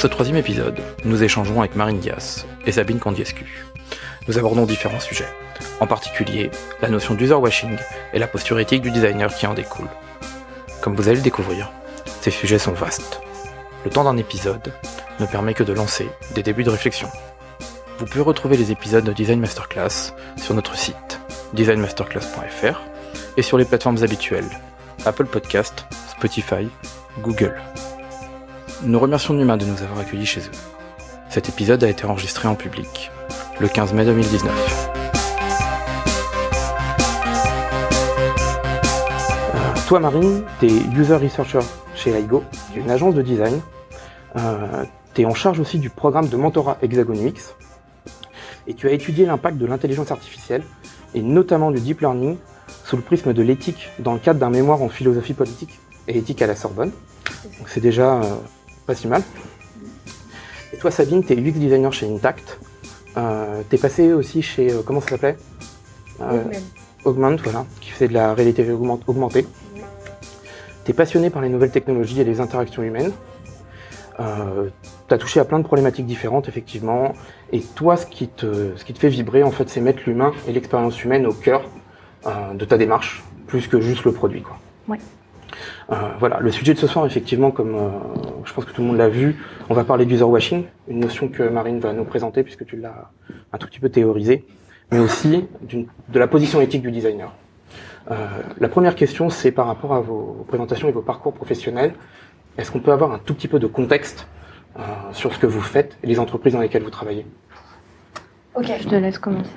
ce troisième épisode, nous échangerons avec Marine Dias et Sabine Candiescu. Nous abordons différents sujets, en particulier la notion d'user washing et la posture éthique du designer qui en découle. Comme vous allez le découvrir, ces sujets sont vastes. Le temps d'un épisode ne permet que de lancer des débuts de réflexion. Vous pouvez retrouver les épisodes de Design Masterclass sur notre site designmasterclass.fr et sur les plateformes habituelles Apple Podcast, Spotify, Google. Nous remercions Numa de nous avoir accueillis chez eux. Cet épisode a été enregistré en public le 15 mai 2019. Euh, toi Marine, tu es User Researcher chez Aigo, qui est une agence de design. Euh, tu es en charge aussi du programme de mentorat Hexagon UX. Et tu as étudié l'impact de l'intelligence artificielle, et notamment du deep learning, sous le prisme de l'éthique dans le cadre d'un mémoire en philosophie politique et éthique à la Sorbonne. Donc c'est déjà euh, pas si mal. Et toi Sabine, tu es UX designer chez Intact. Euh, tu es passé aussi chez, euh, comment ça s'appelait? Euh, Augment, voilà, qui faisait de la réalité augment- augmentée. Tu es passionné par les nouvelles technologies et les interactions humaines. Euh, tu as touché à plein de problématiques différentes, effectivement. Et toi, ce qui te, ce qui te fait vibrer, en fait, c'est mettre l'humain et l'expérience humaine au cœur de ta démarche, plus que juste le produit. Quoi. Ouais. Euh, voilà, le sujet de ce soir, effectivement, comme euh, je pense que tout le monde l'a vu, on va parler d'user washing, une notion que Marine va nous présenter puisque tu l'as un tout petit peu théorisé, mais aussi d'une- de la position éthique du designer. Euh, la première question, c'est par rapport à vos présentations et vos parcours professionnels. Est-ce qu'on peut avoir un tout petit peu de contexte euh, sur ce que vous faites et les entreprises dans lesquelles vous travaillez? Ok, Je te laisse commencer.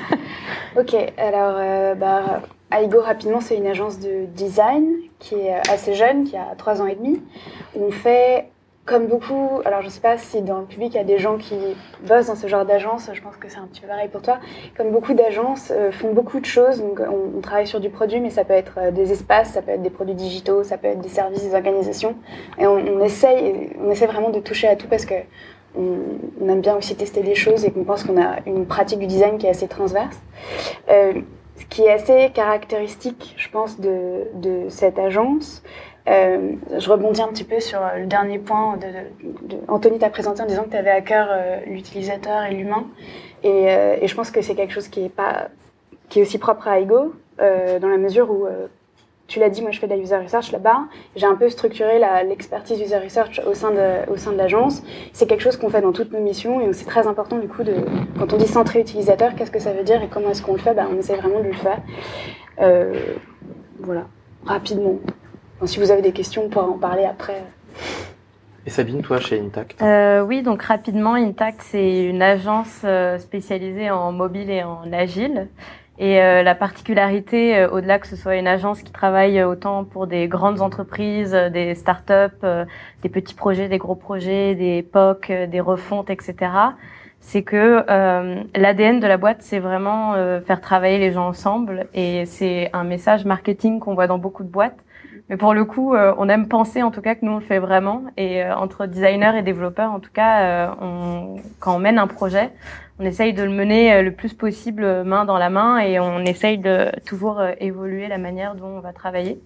ok. Alors, euh, bah, Aigo, rapidement, c'est une agence de design qui est assez jeune, qui a trois ans et demi. On fait, comme beaucoup, alors je ne sais pas si dans le public il y a des gens qui bossent dans ce genre d'agence, je pense que c'est un petit peu pareil pour toi. Comme beaucoup d'agences euh, font beaucoup de choses, donc on, travaille sur du produit, mais ça peut être euh, des espaces, ça peut être des produits digitaux, ça peut être des services, des organisations. Et on, essaye, on essaie vraiment de toucher à tout parce que on, on aime bien aussi tester des choses et qu'on pense qu'on a une pratique du design qui est assez transverse. Euh, ce qui est assez caractéristique, je pense, de, cette agence, euh, je rebondis un petit peu sur le dernier point. De, Anthony t'a présenté en disant que tu avais à cœur euh, l'utilisateur et l'humain. Et, euh, et, je pense que c'est quelque chose qui est, pas, qui est aussi propre à Ego, euh, dans la mesure où euh, tu l'as dit, moi je fais de la user research là-bas. J'ai un peu structuré l'expertise user research au sein de, au sein de l'agence. C'est quelque chose qu'on fait dans toutes nos missions et c'est très important du coup de, quand on dit centré utilisateur, qu'est-ce que ça veut dire et comment est-ce qu'on le fait? Ben, On essaie vraiment de le faire. Euh, voilà, rapidement. Si vous avez des questions, on pourra en parler après. Et Sabine, toi, chez Intact? Euh, Oui, donc rapidement, Intact, c'est une agence euh, spécialisée en mobile et en agile. Et euh, la particularité, euh, au-delà que ce soit une agence qui travaille autant pour des grandes entreprises, euh, des startups, euh, des petits projets, des gros projets, des POC, euh, des refontes, etc., c'est que euh, l'ADN de la boîte, c'est vraiment euh, faire travailler les gens ensemble. Et c'est un message marketing qu'on voit dans beaucoup de boîtes. Mais pour le coup, euh, on aime penser en tout cas que nous on le fait vraiment. Et euh, entre designers et développeurs, en tout cas, euh, on, quand on mène un projet, on essaye de le mener euh, le plus possible euh, main dans la main et on essaye de toujours euh, évoluer la manière dont on va travailler.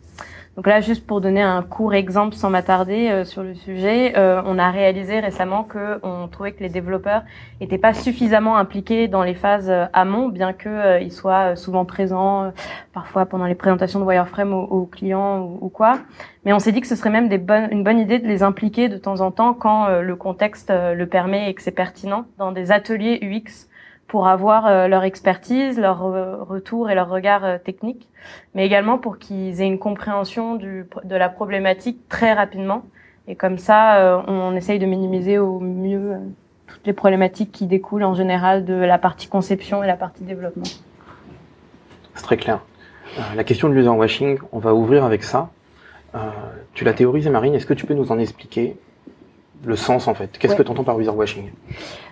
Donc là, juste pour donner un court exemple sans m'attarder euh, sur le sujet, euh, on a réalisé récemment que on trouvait que les développeurs n'étaient pas suffisamment impliqués dans les phases euh, amont, bien que ils soient souvent présents, parfois pendant les présentations de wireframe aux, aux clients ou, ou, quoi. Mais on s'est dit que ce serait même une bonne idée de les impliquer de temps en temps quand le contexte le permet et que c'est pertinent dans des ateliers UX pour avoir euh, leur expertise, leur euh, retour et leur regard euh, technique, mais également pour qu'ils aient une compréhension du, de la problématique très rapidement. Et comme ça, euh, on essaye de minimiser au mieux euh, toutes les problématiques qui découlent en général de la partie conception et la partie développement. C'est très clair. Euh, la question de l'user washing, on va ouvrir avec ça. Euh, tu l'as théorisé, Marine. Est-ce que tu peux nous en expliquer le sens en fait? Qu'est-ce Ouais. que tu entends par user washing?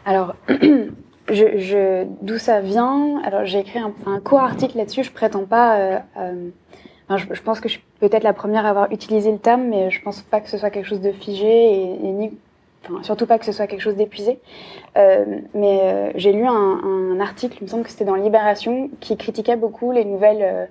Alors, je, je, d'où ça vient? Alors, j'ai écrit un, un court article là-dessus. Je prétends pas. euh, euh, je, pense que je suis peut-être la première à avoir utilisé le terme, mais je pense pas que ce soit quelque chose de figé et, ni, enfin, surtout pas que ce soit quelque chose d'épuisé. Euh, mais euh, j'ai lu un, un article, il me semble que c'était dans Libération, qui critiquait beaucoup les nouvelles.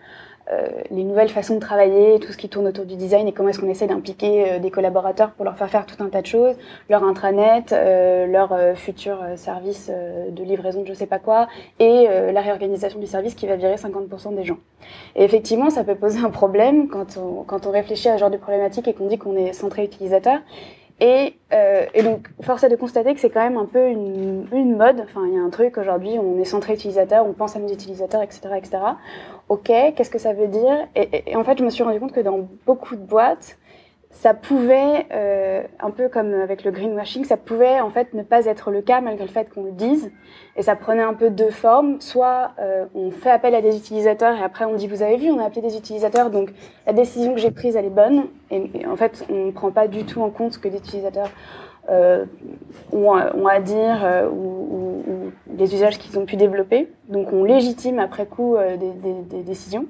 Euh, les nouvelles façons de travailler, tout ce qui tourne autour du design et comment est-ce qu'on essaie d'impliquer euh, des collaborateurs pour leur faire faire tout un tas de choses, leur intranet, euh, leur futur service de livraison de je sais pas quoi, et la réorganisation du service qui va virer 50% des gens. Et effectivement, ça peut poser un problème quand on, quand on réfléchit à ce genre de problématique et qu'on dit qu'on est centré utilisateur. Et, euh, et, donc, force est de constater que c'est quand même un peu une, une mode. Enfin, il y a un truc aujourd'hui, on est centré utilisateur, on pense à nos utilisateurs, etc., etc. Ok, qu'est-ce que ça veut dire et, en fait, je me suis rendu compte que dans beaucoup de boîtes, ça pouvait, euh, un peu comme avec le greenwashing, ça pouvait en fait ne pas être le cas malgré le fait qu'on le dise. Et ça prenait un peu deux formes. Soit euh, on fait appel à des utilisateurs et après on dit vous avez vu, on a appelé des utilisateurs, donc la décision que j'ai prise elle est bonne. Et, en fait on ne prend pas du tout en compte ce que les utilisateurs euh, ont, ont, à dire euh, ou, les usages qu'ils ont pu développer. Donc on légitime après coup euh, des, décisions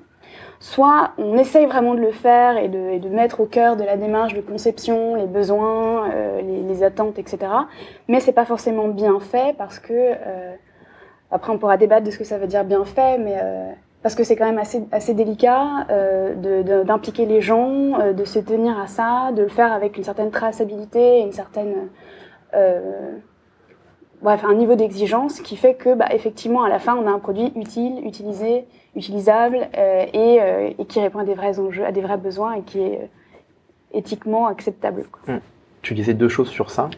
soit on essaye vraiment de le faire et de, et de, mettre au cœur de la démarche de conception les besoins, euh, les, les, attentes, etc. Mais c'est pas forcément bien fait parce que après on pourra débattre de ce que ça veut dire bien fait, mais parce que c'est quand même assez, assez délicat euh, d'impliquer les gens, euh, de se tenir à ça, de le faire avec une certaine traçabilité, une certaine euh, bref, un niveau d'exigence qui fait que, bah, effectivement, à la fin, on a un produit utile, utilisé, utilisable et, qui répond à des vrais enjeux, à des vrais besoins et qui est éthiquement acceptable. Mmh. Tu disais deux choses sur ça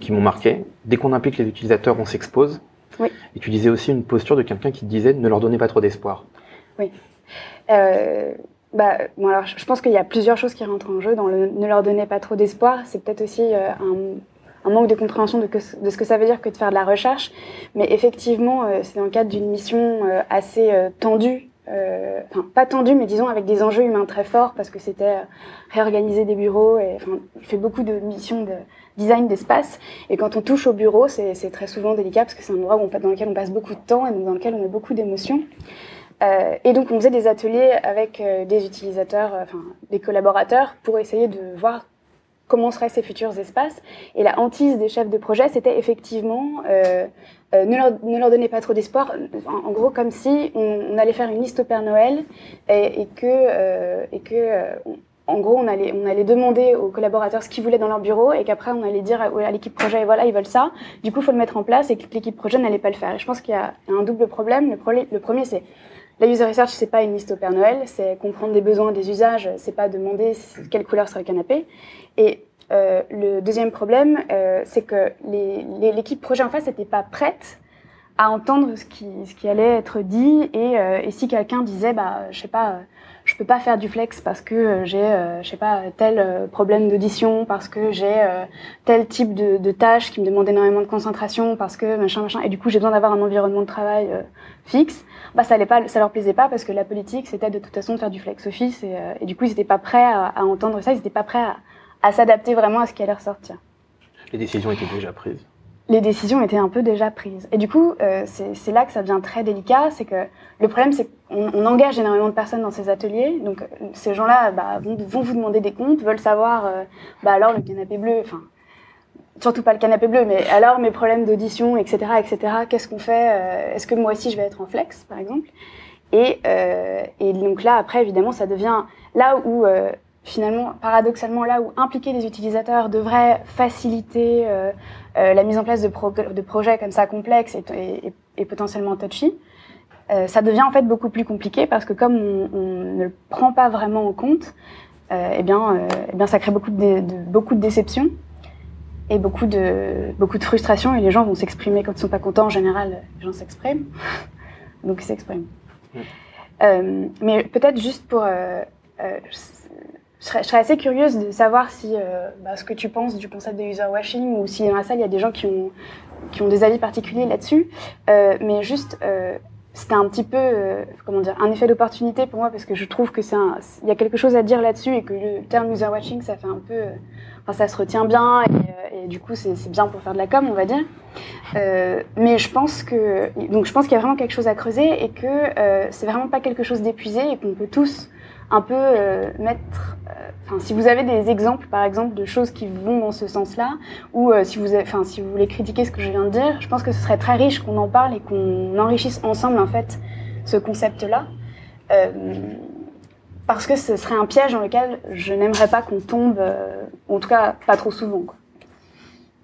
qui m'ont marqué. Dès qu'on implique les utilisateurs, on s'expose. Oui. Et tu disais aussi une posture de quelqu'un qui te disait ne leur donnez pas trop d'espoir. Oui. Euh, bah, bon alors, je pense qu'il y a plusieurs choses qui rentrent en jeu dans le ne leur donnez pas trop d'espoir. C'est peut-être aussi euh, un un manque de compréhension de, que, de, ce que ça veut dire que de faire de la recherche. Mais effectivement, euh, c'est dans le cadre d'une mission euh, assez tendue, euh, enfin pas tendue, mais disons avec des enjeux humains très forts, parce que c'était réorganiser des bureaux. Et enfin, je fais beaucoup de missions de design d'espace. Et quand on touche au bureau, c'est très souvent délicat, parce que c'est un endroit dans lequel on passe beaucoup de temps et dans lequel on met beaucoup d'émotions. Euh, et donc on faisait des ateliers avec euh, des utilisateurs, euh, enfin des collaborateurs, pour essayer de voir comment seraient ces futurs espaces. Et la hantise des chefs de projet, c'était effectivement ne, leur, ne, leur, donnez pas trop d'espoir. En, gros, comme si on, allait faire une liste au Père Noël et, que, et que on, en gros, on allait, on allait demander aux collaborateurs ce qu'ils voulaient dans leur bureau et qu'après, on allait dire à, l'équipe projet, voilà, ils veulent ça. Du coup, il faut le mettre en place et que l'équipe projet n'allait pas le faire. Je pense qu'il y a un double problème. Le, premier, c'est la user research, c'est pas une liste au Père Noël, c'est comprendre des besoins, des usages, c'est pas demander quelle couleur sera le canapé. Et euh, le deuxième problème, euh, c'est que l'équipe projet en face n'était pas prête à entendre ce qui, allait être dit et, euh, et si quelqu'un disait, bah, je sais pas, je peux pas faire du flex parce que j'ai, je sais pas, tel problème d'audition, parce que j'ai tel type de, de tâche qui me demande énormément de concentration, parce que machin, machin, et du coup j'ai besoin d'avoir un environnement de travail fixe bah ça allait pas, ça leur plaisait pas parce que la politique c'était de toute façon de faire du flex office et, euh, du coup ils étaient pas prêts à, entendre ça, ils étaient pas prêts à, à s'adapter vraiment à ce qui allait ressortir. Les décisions étaient déjà prises. Les décisions étaient un peu déjà prises. Et du coup, euh, c'est là que ça devient très délicat, c'est que le problème c'est qu'on on engage énormément de personnes dans ces ateliers, donc ces gens-là bah, vont, vous demander des comptes, veulent savoir, euh, bah alors le canapé bleu, enfin surtout pas le canapé bleu, mais alors mes problèmes d'audition, etc., etc. Qu'est-ce qu'on fait euh, Est-ce que moi aussi je vais être en flex, par exemple? Et, euh, et donc là, après, évidemment, ça devient là où euh, finalement, paradoxalement, là où impliquer les utilisateurs devrait faciliter euh, euh, la mise en place de, pro de, projets comme ça complexes et, et, et potentiellement touchy, euh, ça devient en fait beaucoup plus compliqué parce que comme on, on ne le prend pas vraiment en compte, eh bien, eh bien, ça crée beaucoup de, de beaucoup de déceptions et beaucoup de, beaucoup de frustration et les gens vont s'exprimer quand ils sont pas contents. En général, les gens s'expriment. Donc ils s'expriment. Mmh. Mais peut-être juste pour... Euh, euh, je, serais, assez curieuse de savoir si bah, ce que tu penses du concept de user washing ou si dans la salle il y a des gens qui ont, des avis particuliers là-dessus. mais juste c'était un petit peu, euh, comment dire, un effet d'opportunité pour moi parce que je trouve que c'est il y a quelque chose à dire là-dessus et que le terme user watching, ça fait un peu, euh, enfin, ça se retient bien et, euh, et du coup, c'est bien pour faire de la com, on va dire. Euh, mais je pense que, donc je pense qu'il y a vraiment quelque chose à creuser et que euh, c'est vraiment pas quelque chose d'épuisé et qu'on peut tous un peu euh, mettre. Enfin, si vous avez des exemples, par exemple, de choses qui vont dans ce sens-là, ou si vous, enfin, si vous voulez critiquer ce que je viens de dire, je pense que ce serait très riche qu'on en parle et qu'on enrichisse ensemble en fait ce concept-là. parce que ce serait un piège dans lequel je n'aimerais pas qu'on tombe, en tout cas pas trop souvent.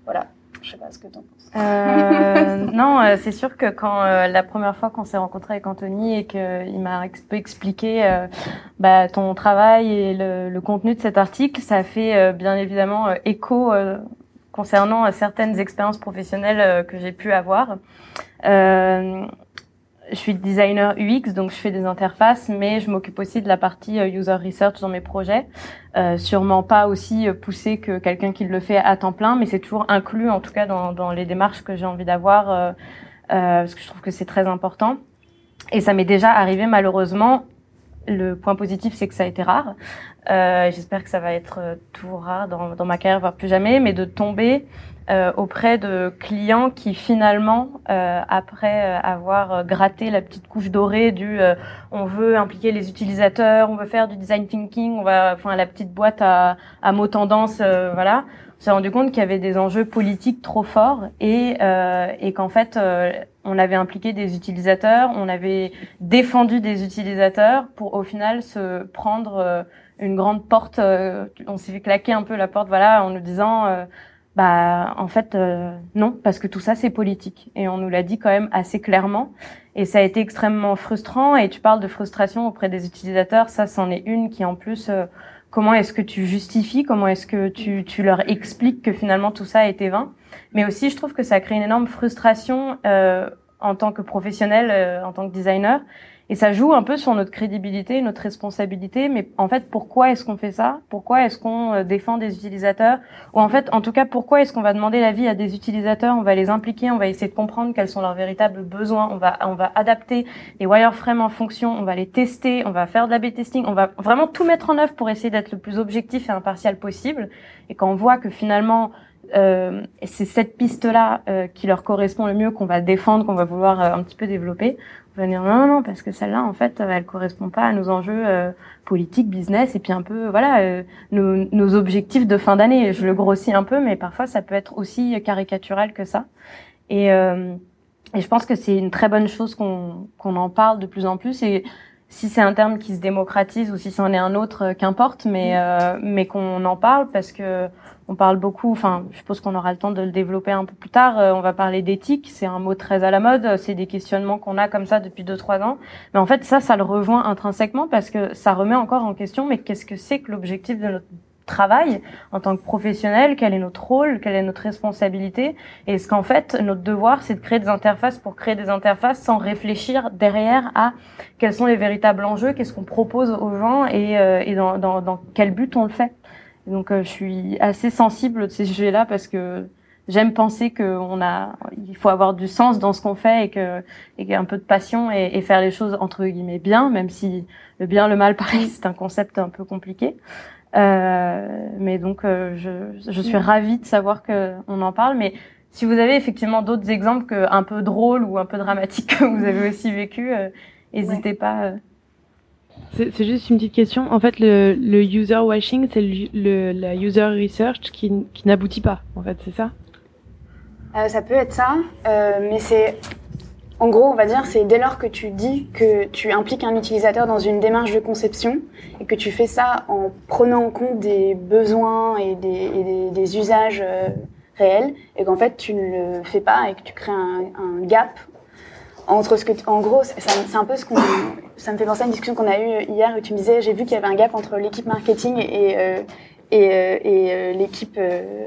Voilà, je sais pas ce que tu en penses. Euh, non, euh, c'est sûr que quand euh, la première fois qu'on s'est rencontré avec Anthony et qu'il m'a expliqué euh, bah, ton travail et le, le, contenu de cet article, ça a fait bien évidemment écho concernant certaines expériences professionnelles que j'ai pu avoir je suis designer UX, donc je fais des interfaces, mais je m'occupe aussi de la partie euh, user research dans mes projets. Euh, sûrement pas aussi euh, poussé que quelqu'un qui le fait à temps plein, mais c'est toujours inclus en tout cas dans, dans les démarches que j'ai envie d'avoir, euh, parce que je trouve que c'est très important. Et ça m'est déjà arrivé malheureusement. Le point positif, c'est que ça a été rare. J'espère que ça va être toujours rare dans, dans ma carrière, voire plus jamais, mais de tomber euh, auprès de clients qui finalement, euh, après euh, avoir gratté la petite couche dorée du on veut impliquer les utilisateurs, on veut faire du design thinking, on va, enfin la petite boîte à, à mots tendance, voilà, on s'est rendu compte qu'il y avait des enjeux politiques trop forts et, et qu'en fait on avait impliqué des utilisateurs, on avait défendu des utilisateurs pour au final se prendre une grande porte, on s'est fait claquer un peu la porte, voilà, en nous disant bah, en fait, euh, non, parce que tout ça, c'est politique. Et on nous l'a dit quand même assez clairement. Et ça a été extrêmement frustrant. Et tu parles de frustration auprès des utilisateurs. Ça, c'en est une qui, en plus, euh, comment est-ce que tu justifies? Comment est-ce que tu, tu leur expliques que finalement tout ça a été vain? Mais aussi, je trouve que ça crée une énorme frustration euh, en tant que professionnel, en tant que designer. Et ça joue un peu sur notre crédibilité, notre responsabilité. Mais en fait, pourquoi est-ce qu'on fait ça? Pourquoi est-ce qu'on euh, défend des utilisateurs? Ou en fait, en tout cas, pourquoi est-ce qu'on va demander l'avis à des utilisateurs? On va les impliquer, on va essayer de comprendre quels sont leurs véritables besoins. On va, on va adapter les wireframes en fonction. On va les tester. On va faire de la testing. On va vraiment tout mettre en œuvre pour essayer d'être le plus objectif et impartial possible. Et quand on voit que finalement euh, c'est cette piste-là euh, qui leur correspond le mieux qu'on va défendre, qu'on va vouloir un petit peu développer venir non non parce que celle-là en fait elle correspond pas à nos enjeux euh, politiques business et puis un peu voilà euh, nos, nos, objectifs de fin d'année. Je le grossis un peu mais parfois ça peut être aussi caricatural que ça. Et euh, et je pense que c'est une très bonne chose qu'on qu'on en parle de plus en plus. Et si c'est un terme qui se démocratise ou si c'en est un autre qu'importe mais mais qu'on en parle parce que on parle beaucoup, enfin, je suppose qu'on aura le temps de le développer un peu plus tard. Euh, on va parler d'éthique, c'est un mot très à la mode, c'est des questionnements qu'on a comme ça depuis deux trois ans. Mais en fait, ça, ça le rejoint intrinsèquement parce que ça remet encore en question. Mais qu'est-ce que c'est que l'objectif de notre travail en tant que professionnel Quel est notre rôle Quelle est notre responsabilité Et est-ce qu'en fait, notre devoir, c'est de créer des interfaces pour créer des interfaces sans réfléchir derrière à quels sont les véritables enjeux, qu'est-ce qu'on propose aux gens et, euh, et dans, dans, dans quel but on le fait donc euh, je suis assez sensible de ces sujets-là parce que j'aime penser qu'on a, il faut avoir du sens dans ce qu'on fait et que, et un peu de passion et, et, faire les choses entre guillemets bien, même si le bien, le mal, pareil, c'est un concept un peu compliqué. Euh, mais donc, euh, je, je, suis ravie de savoir que on en parle. Mais si vous avez effectivement d'autres exemples que, un peu drôles ou un peu dramatiques que vous avez aussi vécu, euh, n'hésitez pas. Euh, c'est juste une petite question. En fait, le, le user washing, c'est le, la user research qui, qui n'aboutit pas, en fait, c'est ça? Euh, Ça peut être ça, euh, mais c'est. En gros, on va dire, c'est dès lors que tu dis que tu impliques un utilisateur dans une démarche de conception et que tu fais ça en prenant en compte des besoins et des, usages euh, réels et qu'en fait tu ne le fais pas et que tu crées un, gap entre ce que, en gros, c'est un peu ce qu'on, ça me fait penser à une discussion qu'on a eue hier où tu me disais, j'ai vu qu'il y avait un gap entre l'équipe marketing et, euh, et, euh, euh, l'équipe,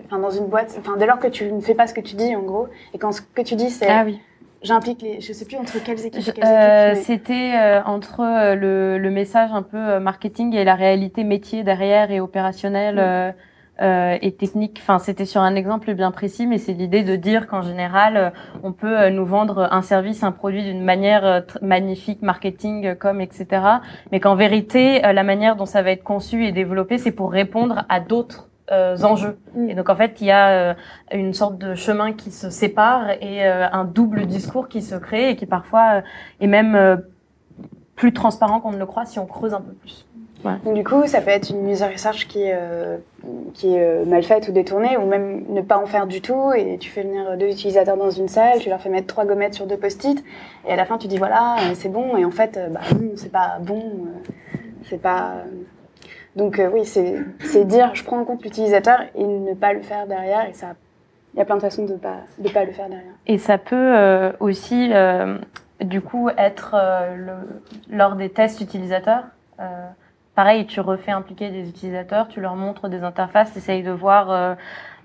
enfin dans une boîte, enfin dès lors que tu ne fais pas ce que tu dis en gros, et quand ce que tu dis c'est, ah oui. J'implique les, je sais plus entre quelles équipes. Euh, C'était entre le, le, message un peu marketing et la réalité métier derrière et opérationnel. Mm euh, et technique. Enfin, c'était sur un exemple bien précis, mais c'est l'idée de dire qu'en général, euh, on peut euh, nous vendre un service, un produit d'une manière euh, magnifique, marketing, comme etc. Mais qu'en vérité, la manière dont ça va être conçu et développé, c'est pour répondre à d'autres enjeux. Mm. Et donc en fait, il y a une sorte de chemin qui se sépare et un double discours qui se crée et qui parfois est même plus transparent qu'on ne le croit si on creuse un peu plus. Donc du coup, ça peut être une user research qui est, euh, qui est euh, mal faite ou détournée, ou même ne pas en faire du tout, et tu fais venir deux utilisateurs dans une salle, tu leur fais mettre trois gommettes sur deux post-it, et à la fin tu dis voilà, euh, c'est bon, et en fait, bah non, c'est pas bon, c'est pas... Donc oui, c'est dire je prends en compte l'utilisateur et ne pas le faire derrière, et ça il y a plein de façons de pas de pas le faire derrière. Et ça peut aussi du coup être lors des tests utilisateurs Pareil, tu refais impliquer des utilisateurs, tu leur montres des interfaces, tu essayes de voir, euh,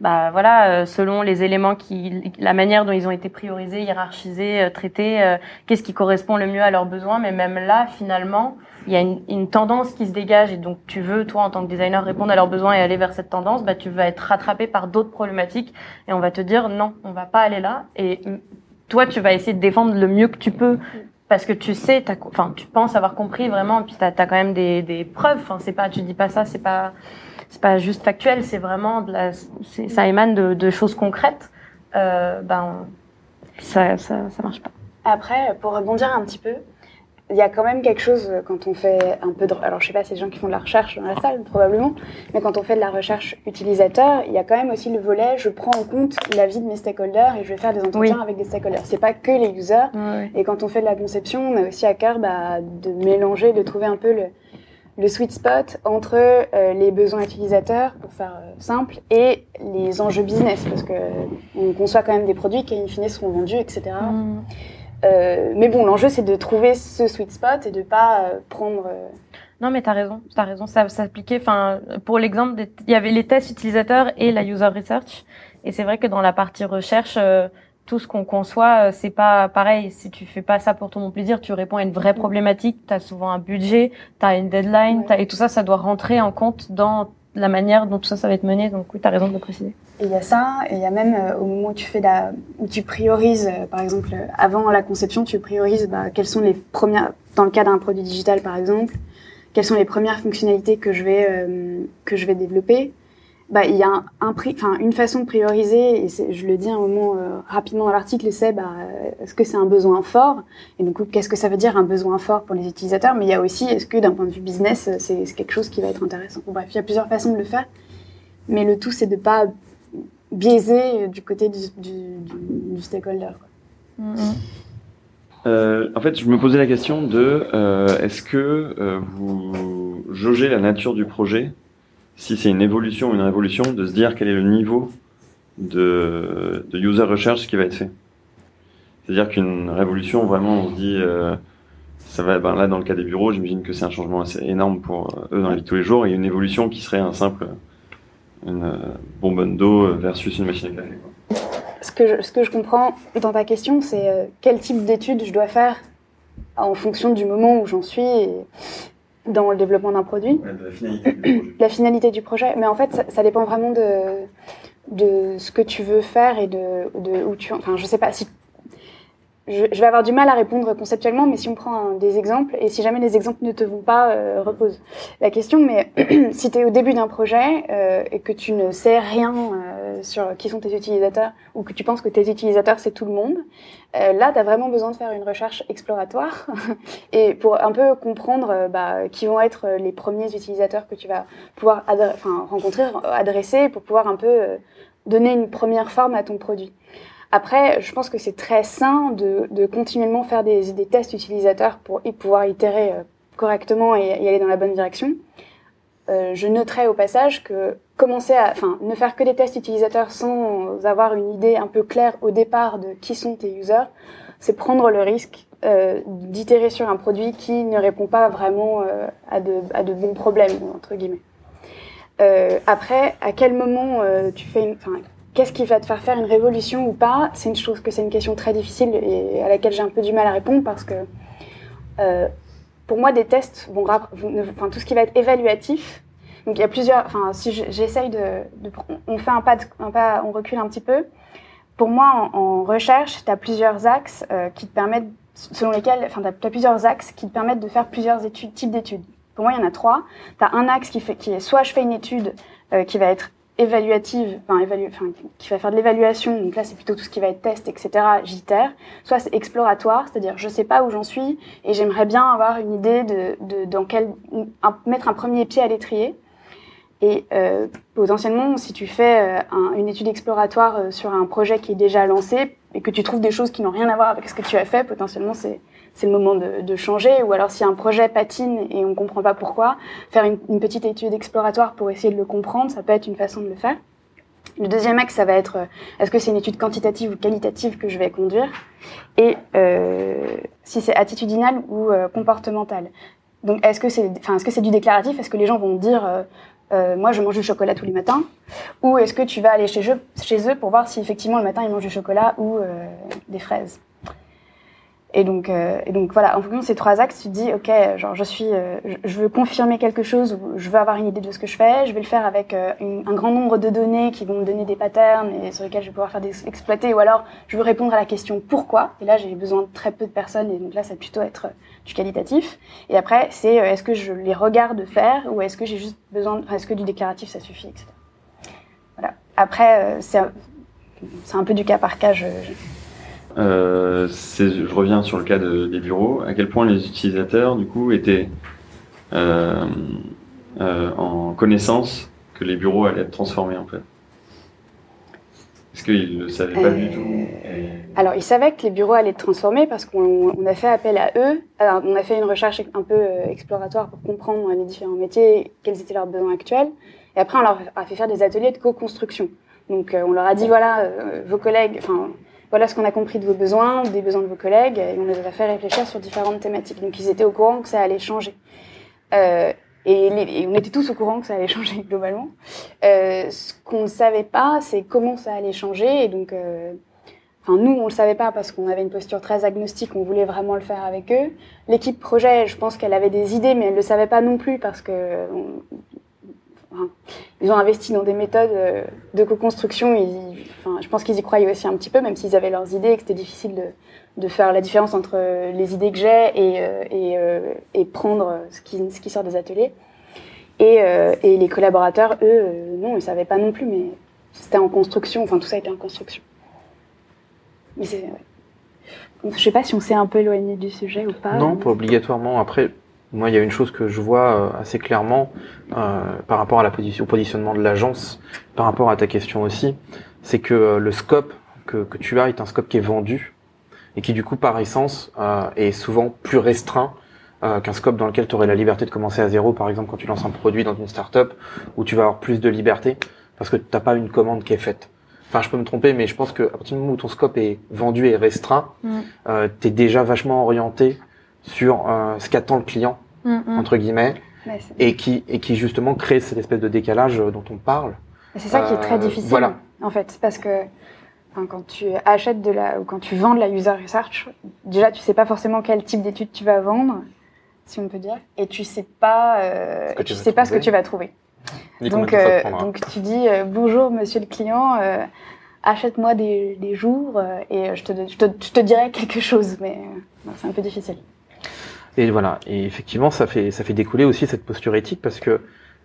bah voilà, euh, selon les éléments qui, la manière dont ils ont été priorisés, hiérarchisés, euh, traités, qu'est-ce qui correspond le mieux à leurs besoins. Mais même là, finalement, il y a une, une, tendance qui se dégage et donc tu veux, toi, en tant que designer, répondre à leurs besoins et aller vers cette tendance, bah tu vas être rattrapé par d'autres problématiques et on va te dire non, on va pas aller là. Et toi, tu vas essayer de défendre le mieux que tu peux parce que tu sais, enfin, tu penses avoir compris vraiment, puis tu as, quand même des, des preuves. Enfin, c'est pas, tu dis pas ça, c'est pas, c'est pas juste factuel, c'est vraiment de la, ça émane de, de choses concrètes. Euh, ben, ça, ça, ça marche pas. Après, pour rebondir un petit peu, il y a quand même quelque chose euh, quand on fait un peu de... Alors je sais pas si c'est des gens qui font de la recherche dans la salle, probablement, mais quand on fait de la recherche utilisateur, il y a quand même aussi le volet, je prends en compte la vie de mes stakeholders et je vais faire des entretiens avec des stakeholders. C'est pas que les users. Et quand on fait de la conception, on a aussi à cœur bah, de mélanger, de trouver un peu le, le sweet spot entre euh, les besoins utilisateurs, pour faire euh, simple, et les enjeux business, parce que on conçoit quand même des produits qui, in fine, seront vendus, etc. Euh, mais bon, l'enjeu, c'est de trouver ce sweet spot et de pas euh, prendre. Non, mais tu as raison, tu as raison. Ça s'appliquait, enfin, pour l'exemple, il y avait les tests utilisateurs et la user research. Et c'est vrai que dans la partie recherche, tout ce qu'on conçoit, c'est pas pareil. Si tu fais pas ça pour ton plaisir, tu réponds à une vraie problématique. Tu as souvent un budget, tu as une deadline, et tout ça, ça doit rentrer en compte dans la manière dont tout ça, ça va être mené. Donc oui, tu as raison de le préciser. Il y a ça, et il y a même euh, au moment où tu fais la, où tu priorises, euh, par exemple, avant la conception, tu priorises bah, quelles sont les premières, dans le cas d'un produit digital par exemple, quelles sont les premières fonctionnalités que je vais euh, que je vais développer. Bah, il y a un, un une façon de prioriser, et je le dis un moment rapidement dans l'article, c'est bah, est-ce que c'est un besoin fort? Et du coup, qu'est-ce que ça veut dire un besoin fort pour les utilisateurs? Mais il y a aussi, est-ce que d'un point de vue business, c'est quelque chose qui va être intéressant? Bref, il y a plusieurs façons de le faire, mais le tout c'est de pas biaisé du côté du, du, stakeholder. Mm-hmm. Euh, en fait, je me posais la question de euh, est-ce que euh, vous jaugez la nature du projet, si c'est une évolution ou une révolution, de se dire quel est le niveau de, user research qui va être fait. C'est-à-dire qu'une révolution, vraiment, on se dit, ça va, ben là, dans le cas des bureaux, j'imagine que c'est un changement assez énorme pour eux dans la vie de tous les jours, et une évolution qui serait un simple une euh, bonbonne d'eau versus une machine à café. Ce que, je, ce que je comprends dans ta question, c'est euh, quel type d'études je dois faire en fonction du moment où j'en suis dans le développement d'un produit. la, finalité du projet. la finalité du projet. Mais en fait, ça, dépend vraiment de, de ce que tu veux faire et de, de où tu. Enfin, je sais pas si je, vais avoir du mal à répondre conceptuellement, mais si on prend des exemples, et si jamais les exemples ne te vont pas, euh, repose la question, mais si tu es au début d'un projet euh, et que tu ne sais rien euh, sur qui sont tes utilisateurs, ou que tu penses que tes utilisateurs, c'est tout le monde, euh, là, tu as vraiment besoin de faire une recherche exploratoire, et pour un peu comprendre bah, qui vont être les premiers utilisateurs que tu vas pouvoir rencontrer, adresser, pour pouvoir un peu donner une première forme à ton produit. Après, je pense que c'est très sain de, continuellement faire des, tests utilisateurs pour pouvoir itérer euh, correctement et, y aller dans la bonne direction. Euh, je noterai au passage que commencer à, enfin, ne faire que des tests utilisateurs sans avoir une idée un peu claire au départ de qui sont tes users, c'est prendre le risque euh, d'itérer sur un produit qui ne répond pas vraiment à, de, à, de, bons problèmes entre guillemets. Après, à quel moment tu fais une, Qu'est-ce qui va te faire faire une révolution ou pas C'est une chose que c'est une question très difficile et à laquelle j'ai un peu du mal à répondre parce que euh, pour moi des tests vont, enfin tout ce qui va être évaluatif. Donc il y a plusieurs, enfin si j'essaye de, on fait un pas, on recule un petit peu. Pour moi en, recherche, tu as plusieurs axes euh, qui te permettent, selon lesquels, enfin tu as, plusieurs axes qui te permettent de faire plusieurs types d'études. Pour moi il y en a trois. Tu as un axe qui fait, qui est soit je fais une étude euh, qui va être évaluative, enfin, évalue, enfin, qui va faire de l'évaluation, donc là c'est plutôt tout ce qui va être test, etc., JTR, soit c'est exploratoire, c'est-à-dire je sais pas où j'en suis et j'aimerais bien avoir une idée de, de dans quel, mettre un premier pied à l'étrier. Et euh, potentiellement, si tu fais euh, un- une étude exploratoire euh, sur un projet qui est déjà lancé et que tu trouves des choses qui n'ont rien à voir avec ce que tu as fait, potentiellement c'est c'est le moment de, changer. Ou alors si un projet patine et on comprend pas pourquoi, faire une, petite étude exploratoire pour essayer de le comprendre, ça peut être une façon de le faire. Le deuxième axe, ça va être euh, est-ce que c'est une étude quantitative ou qualitative que je vais conduire? Et euh, si c'est attitudinal ou euh, comportemental. Donc est-ce que c'est que c'est du déclaratif? Est-ce que les gens vont dire moi je mange du chocolat tous les matins? Ou est-ce que tu vas aller chez eux, chez eux pour voir si effectivement le matin ils mangent du chocolat ou des fraises? Et donc, euh, et donc voilà, en fonction de ces trois axes, tu te dis, ok, genre je suis, euh, je, veux confirmer quelque chose je veux avoir une idée de ce que je fais. Je vais le faire avec euh, un grand nombre de données qui vont me donner des patterns et sur lesquels je vais pouvoir faire des exploiter. Ou alors, je veux répondre à la question pourquoi? Et là, j'ai besoin de très peu de personnes et donc là, ça va plutôt être du qualitatif. Et après, c'est est-ce que je les regarde faire ou est-ce que j'ai juste besoin, est-ce que du déclaratif ça suffit, etc. Voilà. Après, c'est un- peu du cas par cas. Je- Euh, je reviens sur le cas de- des bureaux. À quel point les utilisateurs, du coup, étaient euh, euh, en connaissance que les bureaux allaient être transformés, en fait? Est-ce qu'ils le savaient pas du tout? Et- Alors, ils savaient que les bureaux allaient être transformés parce qu'on on a fait appel à eux. Alors, on a fait une recherche un peu exploratoire pour comprendre les différents métiers, quels étaient leurs besoins actuels. Et après, on leur a fait faire des ateliers de co-construction. Donc, on leur a dit, voilà, vos collègues, enfin, voilà ce qu'on a compris de vos besoins, des besoins de vos collègues, et on les a fait réfléchir sur différentes thématiques. Donc, ils étaient au courant que ça allait changer. Euh, et, on était tous au courant que ça allait changer globalement. Euh, ce qu'on ne savait pas, c'est comment ça allait changer. Et donc, euh, nous, on le savait pas parce qu'on avait une posture très agnostique, on voulait vraiment le faire avec eux. L'équipe projet, je pense qu'elle avait des idées, mais elle le savait pas non plus parce que ils ont investi dans des méthodes euh, de co-construction. Je pense qu'ils y croyaient aussi un petit peu, même s'ils avaient leurs idées et que c'était difficile de, faire la différence entre les idées que j'ai et, euh, euh, prendre ce qui, sort des ateliers. Et, euh, les collaborateurs, eux, euh, non, ils savaient pas non plus, mais c'était en construction. Enfin, tout ça était en construction. Je sais pas si on s'est un peu éloigné du sujet ou pas. Non, pas obligatoirement. Après, moi, il y a une chose que je vois euh, assez clairement euh, par rapport à la position, au positionnement de l'agence, par rapport à ta question aussi, c'est que euh, le scope que, que tu as est un scope qui est vendu et qui, du coup, par essence, euh, est souvent plus restreint euh, qu'un scope dans lequel tu aurais la liberté de commencer à zéro, par exemple, quand tu lances un produit dans une startup où tu vas avoir plus de liberté parce que tu n'as pas une commande qui est faite. Enfin, je peux me tromper, mais je pense qu'à partir du moment où ton scope est vendu et restreint, Mm. euh, tu es déjà vachement orienté sur euh, ce qu'attend le client, Mm, entre guillemets, Ouais, et qui, et qui justement crée cette espèce de décalage euh, dont on parle. C'est ça qui est très Euh, difficile, voilà. en fait, parce que enfin, quand tu achètes de la ou quand tu vends de la user research, déjà tu sais pas forcément quel type d'étude tu vas vendre, si on peut dire, et tu sais pas, euh, tu sais pas ce que tu vas trouver. Ni Donc, euh, donc tu dis bonjour monsieur le client, achète-moi des, des jours et je te, je, te, je te dirai quelque chose, mais euh, c'est un peu difficile. Et voilà. Et effectivement, ça fait, ça fait découler aussi cette posture éthique parce que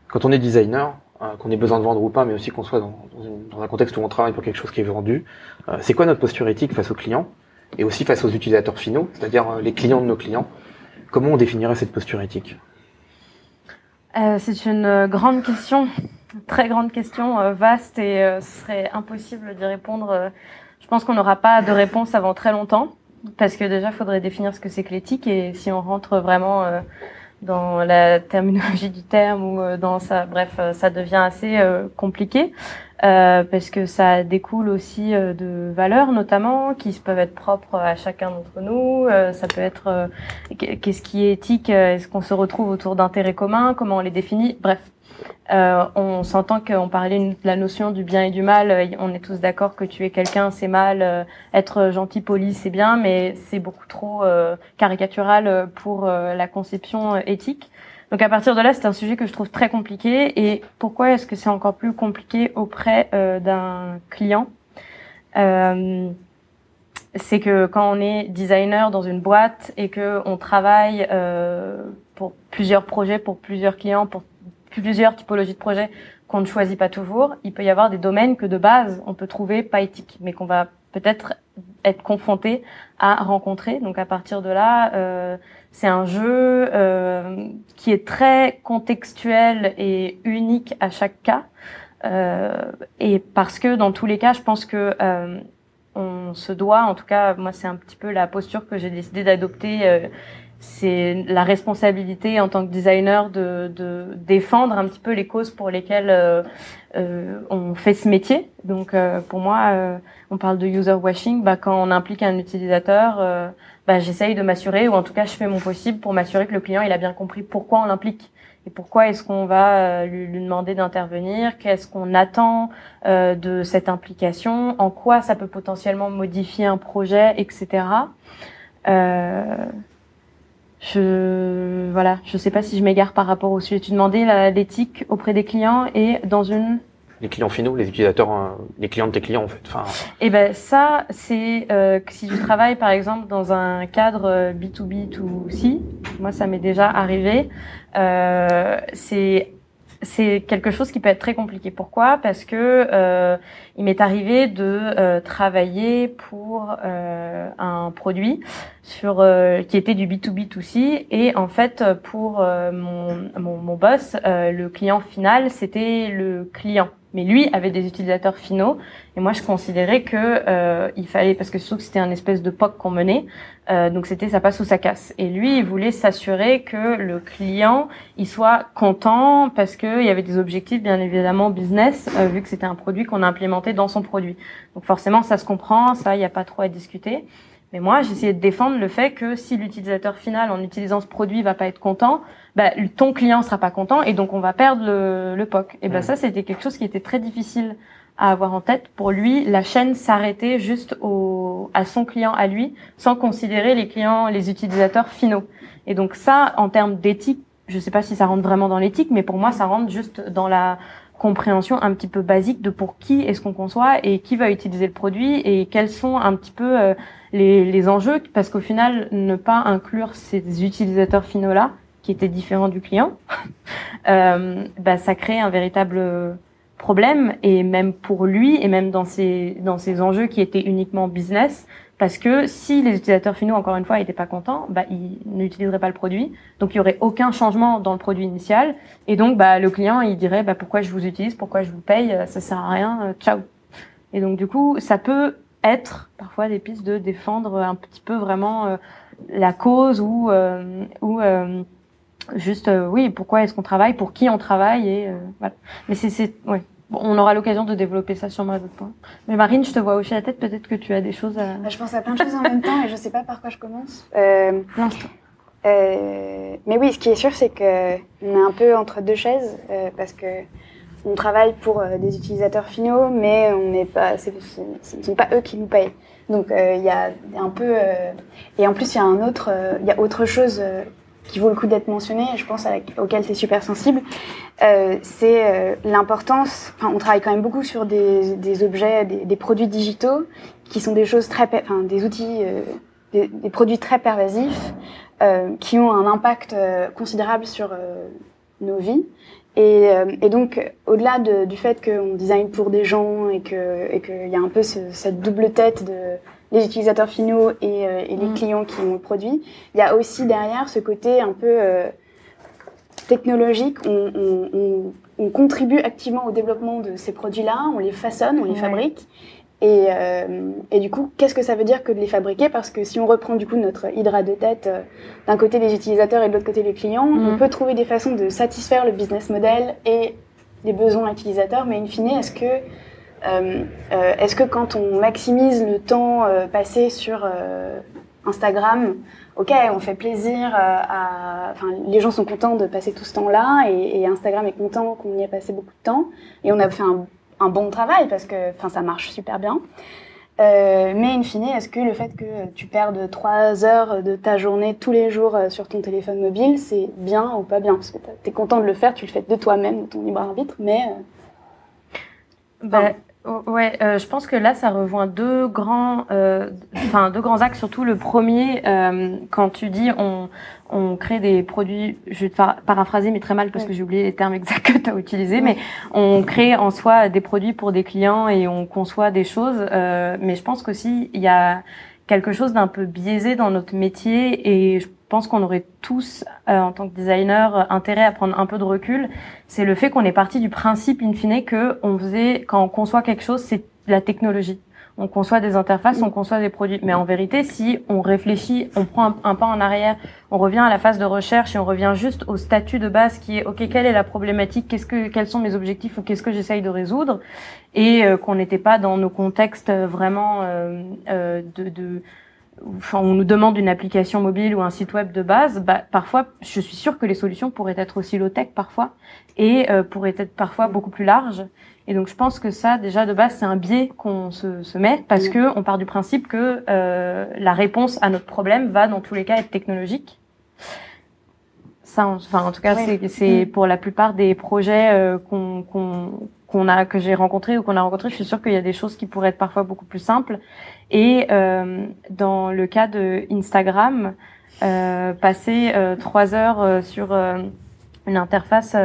quand on est designer, euh, qu'on ait besoin de vendre ou pas, mais aussi qu'on soit dans, un contexte où on travaille pour quelque chose qui est vendu, euh, c'est quoi notre posture éthique face aux clients et aussi face aux utilisateurs finaux, c'est-à-dire euh, les clients de nos clients? Comment on définirait cette posture éthique? C'est une grande question, très grande question, vaste et ce serait impossible d'y répondre. je pense qu'on n'aura pas de réponse avant très longtemps parce que déjà, faudrait définir ce que c'est que l'éthique et si on rentre vraiment euh, dans la terminologie du terme ou euh, dans ça, bref, euh, ça devient assez compliqué euh, parce que ça découle aussi euh, de valeurs notamment qui peuvent être propres à chacun d'entre nous. Euh, ça peut être euh, qu'est-ce qui est éthique Est-ce qu'on se retrouve autour d'intérêts communs Comment on les définit Bref, on s'entend qu'on parlait de la notion du bien et du mal. On est tous d'accord que tuer quelqu'un, c'est mal. être gentil, poli, c'est bien, mais c'est beaucoup trop caricatural pour la conception éthique. Donc à partir de là, c'est un sujet que je trouve très compliqué. Et pourquoi est-ce que c'est encore plus compliqué auprès euh, d'un client? Euh, c'est que quand on est designer dans une boîte et que on travaille euh, pour plusieurs projets, pour plusieurs clients, pour plusieurs typologies de projets, qu'on ne choisit pas toujours. Il peut y avoir des domaines que de base on peut trouver pas éthiques, mais qu'on va peut-être être confronté à rencontrer. Donc à partir de là, euh, c'est un jeu euh, qui est très contextuel et unique à chaque cas. Euh, et parce que dans tous les cas, je pense que euh, on se doit, en tout cas, moi c'est un petit peu la posture que j'ai décidé d'adopter. Euh, c'est la responsabilité en tant que designer de, de, défendre un petit peu les causes pour lesquelles euh, euh, on fait ce métier. Donc pour moi, on parle de user washing. Bah, quand on implique un utilisateur, bah, j'essaye de m'assurer, ou en tout cas je fais mon possible pour m'assurer que le client il a bien compris pourquoi on l'implique et pourquoi est-ce qu'on va euh, lui, lui demander d'intervenir? Qu'est-ce qu'on attend euh, de cette implication? En quoi ça peut potentiellement modifier un projet, etc. Euh, je voilà, je sais pas si je m'égare par rapport au sujet. Tu demandais l'éthique auprès des clients et dans une les clients finaux, les utilisateurs, euh, les clients de tes clients en fait. Enfin... Eh ben ça, c'est euh, que si tu travailles par exemple dans un cadre B2B to C, moi ça m'est déjà arrivé, euh, c'est c'est quelque chose qui peut être très compliqué. Pourquoi? Parce que euh, il m'est arrivé de euh, travailler pour euh, un produit sur qui était du B2B2C et en fait pour mon, mon, mon, boss, le client final, c'était le client mais lui avait des utilisateurs finaux. Et moi je considérais que euh, il fallait parce que surtout que c'était un espèce de POC qu'on menait euh, donc c'était ça passe ou ça casse. Et lui il voulait s'assurer que le client il soit content parce que il y avait des objectifs bien évidemment business euh, vu que c'était un produit qu'on a implémenté dans son produit. Donc forcément ça se comprend ça il n'y a pas trop à discuter mais moi, j'essayais de défendre le fait que si l'utilisateur final, en utilisant ce produit, va pas être content, bah, ton client sera pas content et donc on va perdre le, le POC. Et ben ça, c'était quelque chose qui était très difficile à avoir en tête. Pour lui, la chaîne s'arrêtait juste au, à son client à lui, sans considérer les clients, les utilisateurs finaux. Et donc ça, en termes d'éthique, je sais pas si ça rentre vraiment dans l'éthique, mais pour moi, ça rentre juste dans la compréhension un petit peu basique de pour qui est-ce qu'on conçoit et qui va utiliser le produit et quels sont un petit peu euh, les, enjeux, parce qu'au final, ne pas inclure ces utilisateurs finaux-là, qui étaient différents du client, euh, bah, ça crée un véritable problème, et même pour lui, et même dans ces, dans ces enjeux qui étaient uniquement business, parce que si les utilisateurs finaux, encore une fois, n'étaient pas contents, bah, ils n'utiliseraient pas le produit. Donc, il y aurait aucun changement dans le produit initial. Et donc, bah, le client, il dirait, bah, pourquoi je vous utilise, pourquoi je vous paye, ça sert à rien, euh, ciao. Et donc, du coup, ça peut être parfois des pistes de défendre un petit peu vraiment euh, la cause ou euh, ou euh, juste oui pourquoi est-ce qu'on travaille pour qui on travaille et voilà mais c'est c'est on aura l'occasion de développer ça sur d'autres points. Mais Marine, je te vois hocher la tête, peut-être que tu as des choses à... Bah, je pense à plein de choses en même temps et je sais pas par quoi je commence. Euh, euh, mais oui, ce qui est sûr, c'est que on est un peu entre deux chaises euh, parce que on travaille pour des utilisateurs finaux, mais on n'est pas, ce ne sont pas eux qui nous payent. Donc il y a un peu, et en plus il y a un autre, il y a autre chose qui vaut le coup d'être mentionné, et je pense à auquel tu es super sensible, c'est l'importance, enfin on travaille quand même beaucoup sur des, des objets, des, des, produits digitaux, qui sont des choses très, enfin des outils, des, des, produits très pervasifs, qui ont un impact considérable sur nos vies. Et, euh, et donc, au-delà de, du fait qu'on design pour des gens et qu'il et que y a un peu ce, cette double tête de les utilisateurs finaux et, euh, et les mm. clients qui ont le produit, il y a aussi derrière ce côté un peu euh, technologique. On, on, on, on, contribue activement au développement de ces produits-là, on les façonne, on les fabrique. Et, euh, et, du coup, qu'est-ce que ça veut dire que de les fabriquer? Parce que si on reprend du coup notre hydra de tête, euh, d'un côté les utilisateurs et de l'autre côté les clients, on mm. peut trouver des façons de satisfaire le business model et les besoins utilisateurs, mais in fine, est-ce que, est-ce que quand on maximise le temps euh, passé sur Instagram, ok, on fait plaisir à, enfin, les gens sont contents de passer tout ce temps-là et, et Instagram est content qu'on y ait passé beaucoup de temps et on a fait un un bon travail parce que enfin ça marche super bien. Euh, mais in fine, est-ce que le fait que tu perdes trois heures de ta journée tous les jours euh, sur ton téléphone mobile, c'est bien ou pas bien? Parce que tu es content de le faire, tu le fais de toi-même, de ton libre arbitre, mais... Euh... Bah, ouais, euh, je pense que là, ça rejoint deux grands, euh, enfin deux grands axes. Surtout le premier, euh, quand tu dis on, on crée des produits, je vais te paraphraser, mais très mal parce que j'ai oublié les termes exacts que tu as utilisés, mais on crée en soi des produits pour des clients et on conçoit des choses. Euh, mais je pense qu'aussi il y a quelque chose d'un peu biaisé dans notre métier et je pense qu'on aurait tous, euh, en tant que designer, intérêt à prendre un peu de recul. C'est le fait qu'on est parti du principe, in fine, que on faisait, quand on conçoit quelque chose, c'est la technologie on conçoit des interfaces, on conçoit des produits. Mais en vérité, si on réfléchit, on prend un, pas en arrière, on revient à la phase de recherche et on revient juste au statut de base qui est OK, quelle est la problématique, qu'est-ce que quels sont mes objectifs ou qu'est-ce que j'essaye de résoudre et euh, qu'on n'était pas dans nos contextes vraiment euh, euh, de, de Enfin, on nous demande une application mobile ou un site web de base, bah, parfois, je suis sûre que les solutions pourraient être aussi low-tech parfois et euh, pourraient être parfois beaucoup plus larges. Et donc je pense que ça, déjà de base, c'est un biais qu'on se, se, met parce mm. que on part du principe que euh, la réponse à notre problème va dans tous les cas être technologique. Ça, enfin en tout cas, c'est mm. pour la plupart des projets euh, qu'on qu'on a que j'ai rencontrés ou qu'on a rencontrés, je suis sûre qu'il y a des choses qui pourraient être parfois beaucoup plus simples. Et euh, dans le cas de Instagram, euh, passer euh, trois heures euh, sur une interface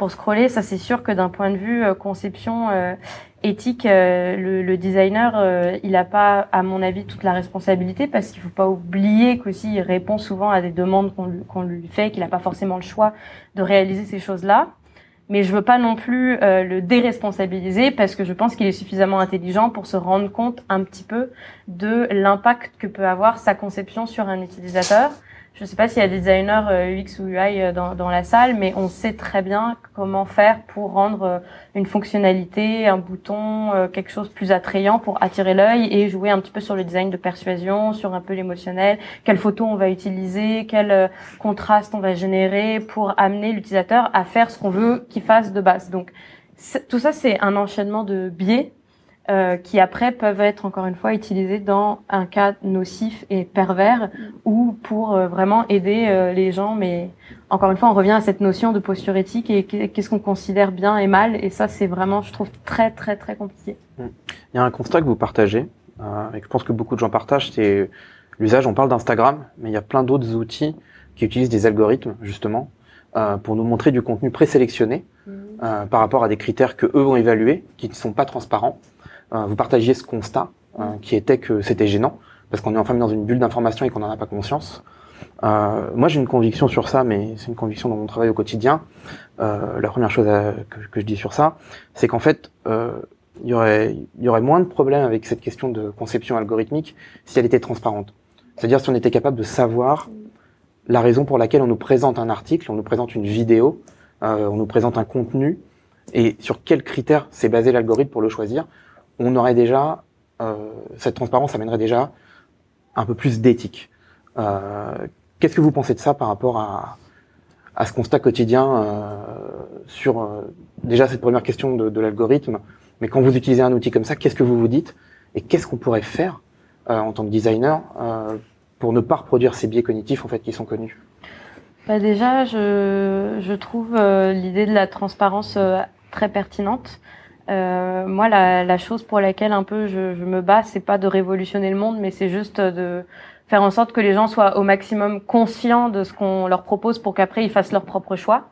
pour scroller, ça c'est sûr que d'un point de vue euh, conception euh, éthique, euh, le, le, designer, il n'a pas, à mon avis, toute la responsabilité parce qu'il faut pas oublier qu'aussi il répond souvent à des demandes qu'on lui, qu'on lui fait, qu'il n'a pas forcément le choix de réaliser ces choses-là. Mais je veux pas non plus le déresponsabiliser parce que je pense qu'il est suffisamment intelligent pour se rendre compte un petit peu de l'impact que peut avoir sa conception sur un utilisateur je ne sais pas s'il y a des designers euh, UX ou UI euh, dans, dans, la salle, mais on sait très bien comment faire pour rendre euh, une fonctionnalité, un bouton, quelque chose plus attrayant pour attirer l'œil et jouer un petit peu sur le design de persuasion, sur un peu l'émotionnel, quelle photo on va utiliser, quel contraste on va générer pour amener l'utilisateur à faire ce qu'on veut qu'il fasse de base. Donc tout ça, c'est un enchaînement de biais euh, qui après peuvent être encore une fois utilisés dans un cas nocif et pervers ou pour euh, vraiment aider euh, les gens. Mais encore une fois, on revient à cette notion de posture éthique et qu'est-ce qu'on considère bien et mal. Et ça, c'est vraiment, je trouve, très très très compliqué. Il y a un constat que vous partagez et que je pense que beaucoup de gens partagent, c'est l'usage. On parle d'Instagram, mais il y a plein d'autres outils qui utilisent des algorithmes justement pour nous montrer du contenu présélectionné mmh. par rapport à des critères que eux vont évaluer, qui ne sont pas transparents. Euh, vous partagiez ce constat euh, qui était que c'était gênant parce qu'on est enfermé dans une bulle d'information et qu'on n'en a pas conscience. Euh, moi, j'ai une conviction sur ça, mais c'est une conviction dans mon travail au quotidien. Euh, la première chose que, je dis sur ça, c'est qu'en fait, euh, il y aurait, il y aurait moins de problèmes avec cette question de conception algorithmique si elle était transparente. C'est-à-dire si on était capable de savoir la raison pour laquelle on nous présente un article, on nous présente une vidéo, euh, on nous présente un contenu, et sur quels critères s'est basé l'algorithme pour le choisir on aurait déjà, euh, cette transparence amènerait déjà un peu plus d'éthique. Euh, qu'est-ce que vous pensez de ça par rapport à, à ce constat quotidien euh, sur déjà cette première question de, l'algorithme, mais quand vous utilisez un outil comme ça, qu'est-ce que vous vous dites et qu'est-ce qu'on pourrait faire en tant que designer pour ne pas reproduire ces biais cognitifs en fait qui sont connus? Bah déjà, je, je trouve l'idée de la transparence très pertinente. Euh, moi, la, la, chose pour laquelle un peu je, je me bats, c'est pas de révolutionner le monde, mais c'est juste de faire en sorte que les gens soient au maximum conscients de ce qu'on leur propose pour qu'après ils fassent leur propre choix.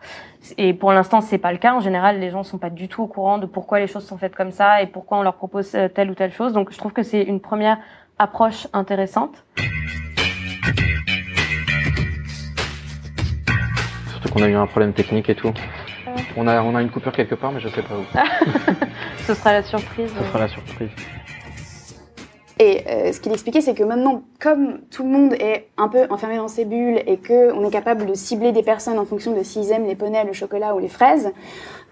Et pour l'instant, c'est pas le cas. En général, les gens sont pas du tout au courant de pourquoi les choses sont faites comme ça et pourquoi on leur propose euh, telle ou telle chose. Donc, je trouve que c'est une première approche intéressante. Surtout qu'on a eu un problème technique et tout. On a, on a une coupure quelque part, mais je sais pas où. Ce sera la surprise. Ce sera la surprise. Et euh, ce qu'il expliquait, c'est que maintenant, comme tout le monde est un peu enfermé dans ses bulles et que on est capable de cibler des personnes en fonction de s'ils aiment les poneys, le chocolat ou les fraises,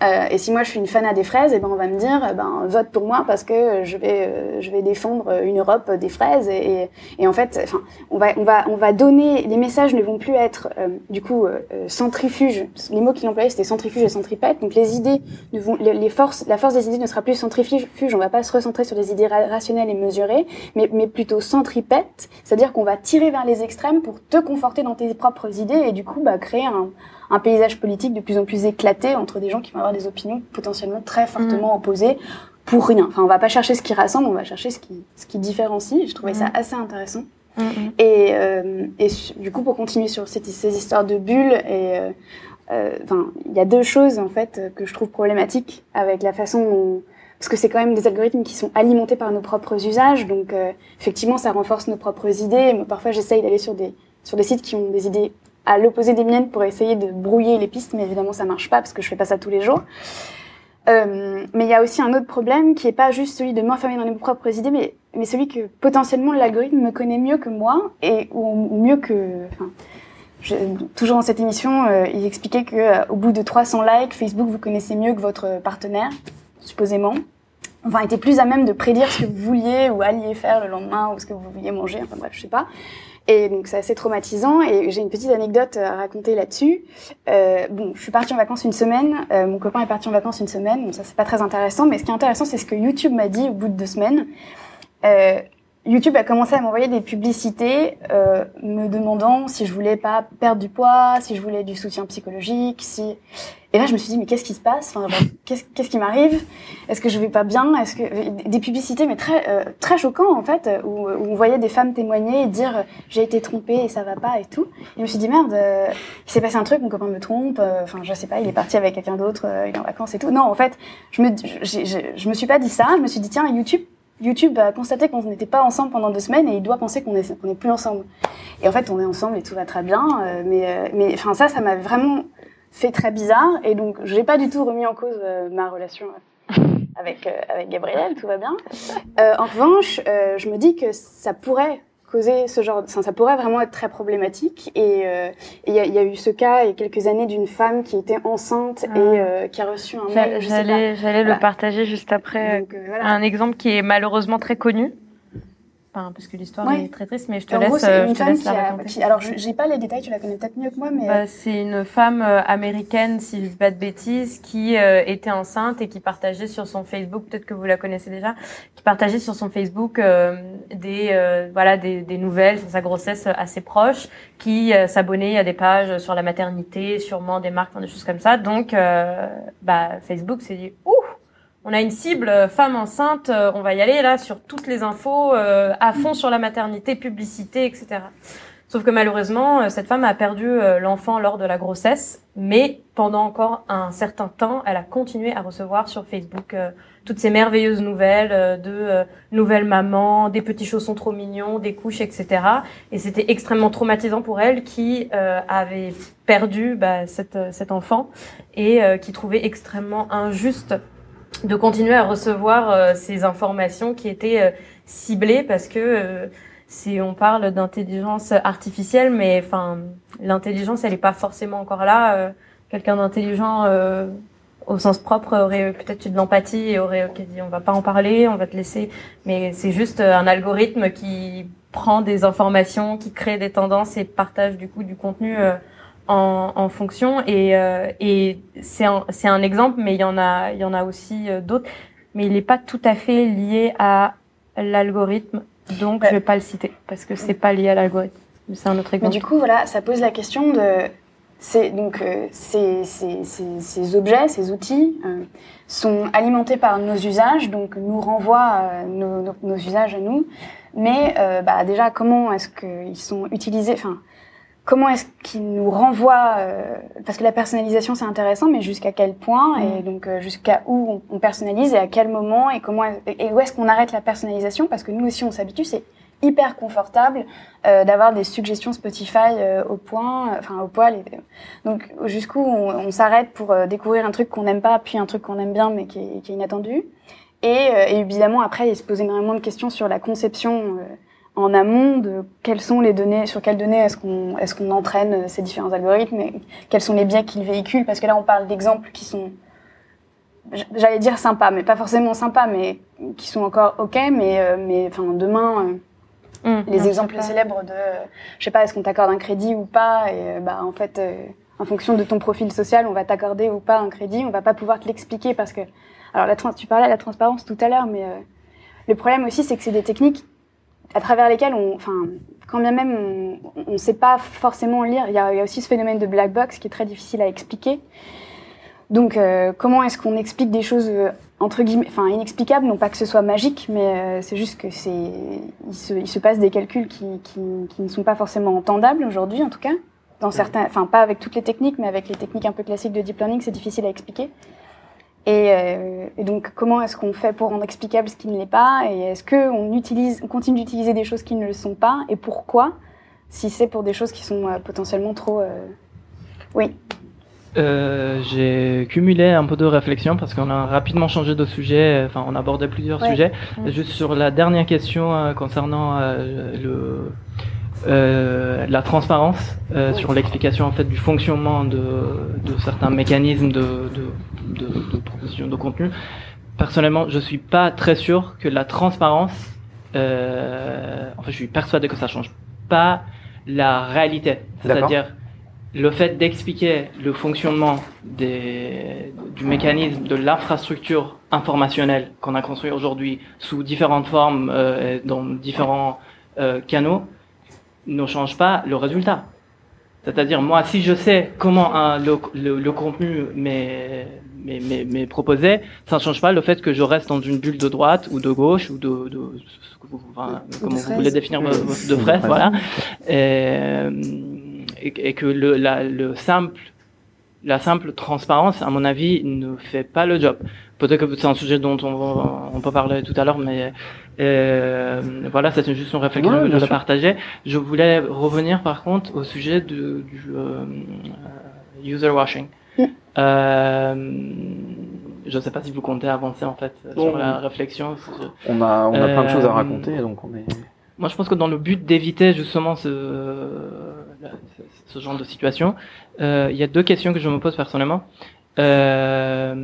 euh, et si moi je suis une fan des fraises, et eh ben on va me dire, ben vote pour moi parce que je vais euh, je vais défendre une Europe des fraises et, en fait, enfin on va on va on va donner les messages ne vont plus être euh, du coup euh, centrifuge. Les mots qu'il employait c'était centrifuge et centripète. Donc les idées ne les, forces la force des idées ne sera plus centrifuge. On va pas se recentrer sur des idées rationnelles et mesurées, mais mais plutôt centripète, c'est-à-dire qu'on va tirer vers les extrêmes pour te conforter dans tes propres idées et du coup bah créer un un paysage politique de plus en plus éclaté entre des gens qui vont avoir des opinions potentiellement très fortement mm. opposées pour rien. Enfin, on va pas chercher ce qui rassemble, on va chercher ce qui, ce qui différencie. Je trouvais ça Mhm. assez intéressant. Mm, mm. Et, euh, et du coup, pour continuer sur cette- ces histoires de bulles, et euh, euh, il y a deux choses en fait que je trouve problématiques avec la façon dont parce que c'est quand même des algorithmes qui sont alimentés par nos propres usages, donc euh, effectivement, ça renforce nos propres idées. Moi, parfois, j'essaye d'aller sur des sur des sites qui ont des idées à l'opposé des miennes pour essayer de brouiller les pistes, mais évidemment, ça marche pas parce que je fais pas ça tous les jours. Euh, mais il y a aussi un autre problème qui est pas juste celui de m'enfermer dans mes propres idées, mais, mais celui que potentiellement l'algorithme me connaît mieux que moi et ou, mieux que. Toujours dans cette émission, euh, il expliquait que euh, au bout de 300 likes, Facebook vous connaissez mieux que votre partenaire, supposément. Enfin, était plus à même de prédire ce que vous vouliez ou alliez faire le lendemain ou ce que vous vouliez manger. Enfin bref, je sais pas. Et donc c'est assez traumatisant. Et j'ai une petite anecdote à raconter là-dessus. Euh, bon, je suis partie en vacances une semaine. euh, mon copain est parti en vacances une semaine. Donc ça c'est pas très intéressant. Mais ce qui est intéressant, c'est ce que YouTube m'a dit au bout de deux semaines. Euh, YouTube a commencé à m'envoyer des publicités euh, me demandant si je voulais pas perdre du poids, si je voulais du soutien psychologique, si et là je me suis dit mais qu'est-ce qui se passe? Enfin, qu'est-ce qui m'arrive? Est-ce que je vais pas bien? Est-ce que des publicités mais très euh, très choquants en fait où, on voyait des femmes témoigner et dire j'ai été trompée et ça va pas et tout. Et je me suis dit merde, euh, il s'est passé un truc, mon copain me trompe, euh, enfin je sais pas, il est parti avec quelqu'un d'autre, euh, il est en vacances et tout. Non en fait je me j'ai- j'ai- je me suis pas dit ça, je me suis dit tiens YouTube YouTube a constaté qu'on n'était pas ensemble pendant deux semaines et il doit penser qu'on est, qu'on est plus ensemble. Et en fait, on est ensemble et tout va très bien. euh, mais, euh, mais enfin, ça, ça m'a vraiment fait très bizarre. Et donc, j'ai pas du tout remis en cause euh, ma relation avec, euh, avec Gabriel, tout va bien. Euh, en revanche, euh, je me dis que ça pourrait causer ce genre, de- enfin, ça pourrait vraiment être très problématique. Et euh, il y, a- il y a eu ce cas il y a quelques années d'une femme qui était enceinte Ah. et euh, qui a reçu un mail. J'allais j'allais Voilà. le partager juste après. Donc, euh, voilà. Un exemple qui est malheureusement très connu. Enfin, parce que l'histoire Ouais. est très triste, mais je te En gros, laisse, c'est euh, une je te femme qui a. qui- alors, je- j'ai pas les détails, tu la connais peut-être mieux que moi, mais. euh, Bah, c'est une femme euh, américaine, si je dis pas de bêtises, qui euh, était enceinte et qui partageait sur son Facebook, peut-être que vous la connaissez déjà, qui partageait sur son Facebook euh, des euh, voilà des, des nouvelles sur sa grossesse assez proche, qui euh, s'abonnait à des pages sur la maternité, sûrement des marques, enfin, des choses comme ça. Donc, euh, bah, Facebook s'est dit ouh. On a une cible euh, femme enceinte, euh, on va y aller là sur toutes les infos, euh, à fond sur la maternité, publicité, etc. Sauf que malheureusement, euh, cette femme a perdu l'enfant lors de la grossesse, mais pendant encore un certain temps, elle a continué à recevoir sur Facebook euh, toutes ces merveilleuses nouvelles euh, de euh, nouvelles mamans, des petits chaussons trop mignons, des couches, etc. Et c'était extrêmement traumatisant pour elle qui avait perdu bah, cet, euh, cet enfant et qui trouvait extrêmement injuste de continuer à recevoir euh, ces informations qui étaient euh, ciblées parce que euh, si on parle d'intelligence artificielle, mais enfin l'intelligence elle est pas forcément encore là. Quelqu'un d'intelligent au sens propre aurait peut-être eu de l'empathie et aurait ok, dit on va pas en parler, on va te laisser. Mais c'est juste un algorithme qui prend des informations, qui crée des tendances et partage du coup du contenu euh, en, en fonction. Et, euh, et c'est un, exemple, mais il y en a, il y en a aussi euh, d'autres. Mais il n'est pas tout à fait lié à l'algorithme, donc Ouais. je vais pas le citer parce que c'est pas lié à l'algorithme. Mais c'est un autre Mais exemple. du coup, voilà, ça pose la question de. C'est donc euh, ces, ces, ces, ces objets, ces outils euh, sont alimentés par nos usages, donc nous renvoient euh, nos, nos, nos usages à nous. Mais bah, déjà, comment est-ce qu'ils sont utilisés Enfin, comment est-ce qu'ils nous renvoient euh, Parce que la personnalisation c'est intéressant, mais jusqu'à quel point Et donc euh, jusqu'à où on, on personnalise et à quel moment et comment et où est-ce qu'on arrête la personnalisation? Parce que nous aussi on s'habitue, c'est hyper confortable euh, d'avoir des suggestions Spotify euh, au point, enfin au poil. Et, donc jusqu'où on, on s'arrête pour euh, découvrir un truc qu'on n'aime pas, puis un truc qu'on aime bien mais qui est, qui est inattendu. Et, euh, et évidemment après il se pose énormément de questions sur la conception euh, en amont de quelles sont les données, sur quelles données est-ce qu'on est-ce qu'on entraîne euh, ces différents algorithmes, et quels sont les biais qu'ils véhiculent, parce que là on parle d'exemples qui sont j'allais dire sympas, mais pas forcément sympas, mais qui sont encore ok, mais euh, mais enfin demain. euh, Hum, les exemples célèbres de, je sais pas, est-ce qu'on t'accorde un crédit ou pas, et bah en fait, en fonction de ton profil social, on va t'accorder ou pas un crédit, on va pas pouvoir te l'expliquer parce que, alors la trans, tu parlais de la transparence tout à l'heure, mais euh, le problème aussi, c'est que c'est des techniques à travers lesquelles on, enfin, quand bien même on, on sait pas forcément lire, il y, a, il y a aussi ce phénomène de black box qui est très difficile à expliquer. Donc, euh, comment est-ce qu'on explique des choses euh, entre guillemets, enfin inexplicable, non pas que ce soit magique, mais euh, c'est juste que c'est, il se, il se passe des calculs qui, qui, qui ne sont pas forcément entendables aujourd'hui, en tout cas. Dans certains, enfin pas avec toutes les techniques, mais avec les techniques un peu classiques de deep learning, c'est difficile à expliquer. Et, euh, et donc, comment est-ce qu'on fait pour rendre explicable ce qui ne l'est pas Et est-ce qu'on utilise, on continue d'utiliser des choses qui ne le sont pas Et pourquoi Si c'est pour des choses qui sont euh, potentiellement trop, euh, oui. J'ai cumulé un peu de réflexion parce qu'on a rapidement changé de sujet, enfin on abordait plusieurs Ouais. sujets. Juste sur la dernière question concernant le, euh, la transparence euh, sur l'explication en fait du fonctionnement de, de certains mécanismes de, de, de, de proposition de contenu. Personnellement, je suis pas très sûr que la transparence, euh, en fait, je suis persuadé que ça change pas la réalité. C'est-à-dire le fait d'expliquer le fonctionnement des, du mécanisme de l'infrastructure informationnelle qu'on a construit aujourd'hui sous différentes formes euh, et dans différents euh, canaux ne change pas le résultat. C'est-à-dire, moi, si je sais comment un- le, le, le contenu m'est m'est- m'est- m'est proposé, ça ne change pas le fait que je reste dans une bulle de droite ou de gauche ou de, de ce que vous, enfin, comment vous voulez définir de fraise, voilà. Et, et, et que le, la, le simple, la simple transparence, à mon avis, ne fait pas le job. Peut-être que c'est un sujet dont on, va- on peut parler tout à l'heure, mais euh, voilà, c'est juste une réflexion Ouais, que je voulais partager. Je voulais revenir par contre au sujet de, du euh, euh, user washing. Euh, je ne sais pas si vous comptez avancer en fait Bon. sur la réflexion. On a, on a plein de choses à Euh, raconter, donc on est. Moi, je pense que dans le but d'éviter justement ce, ce- ce genre de situation, euh, il y a deux questions que je me pose personnellement. Euh,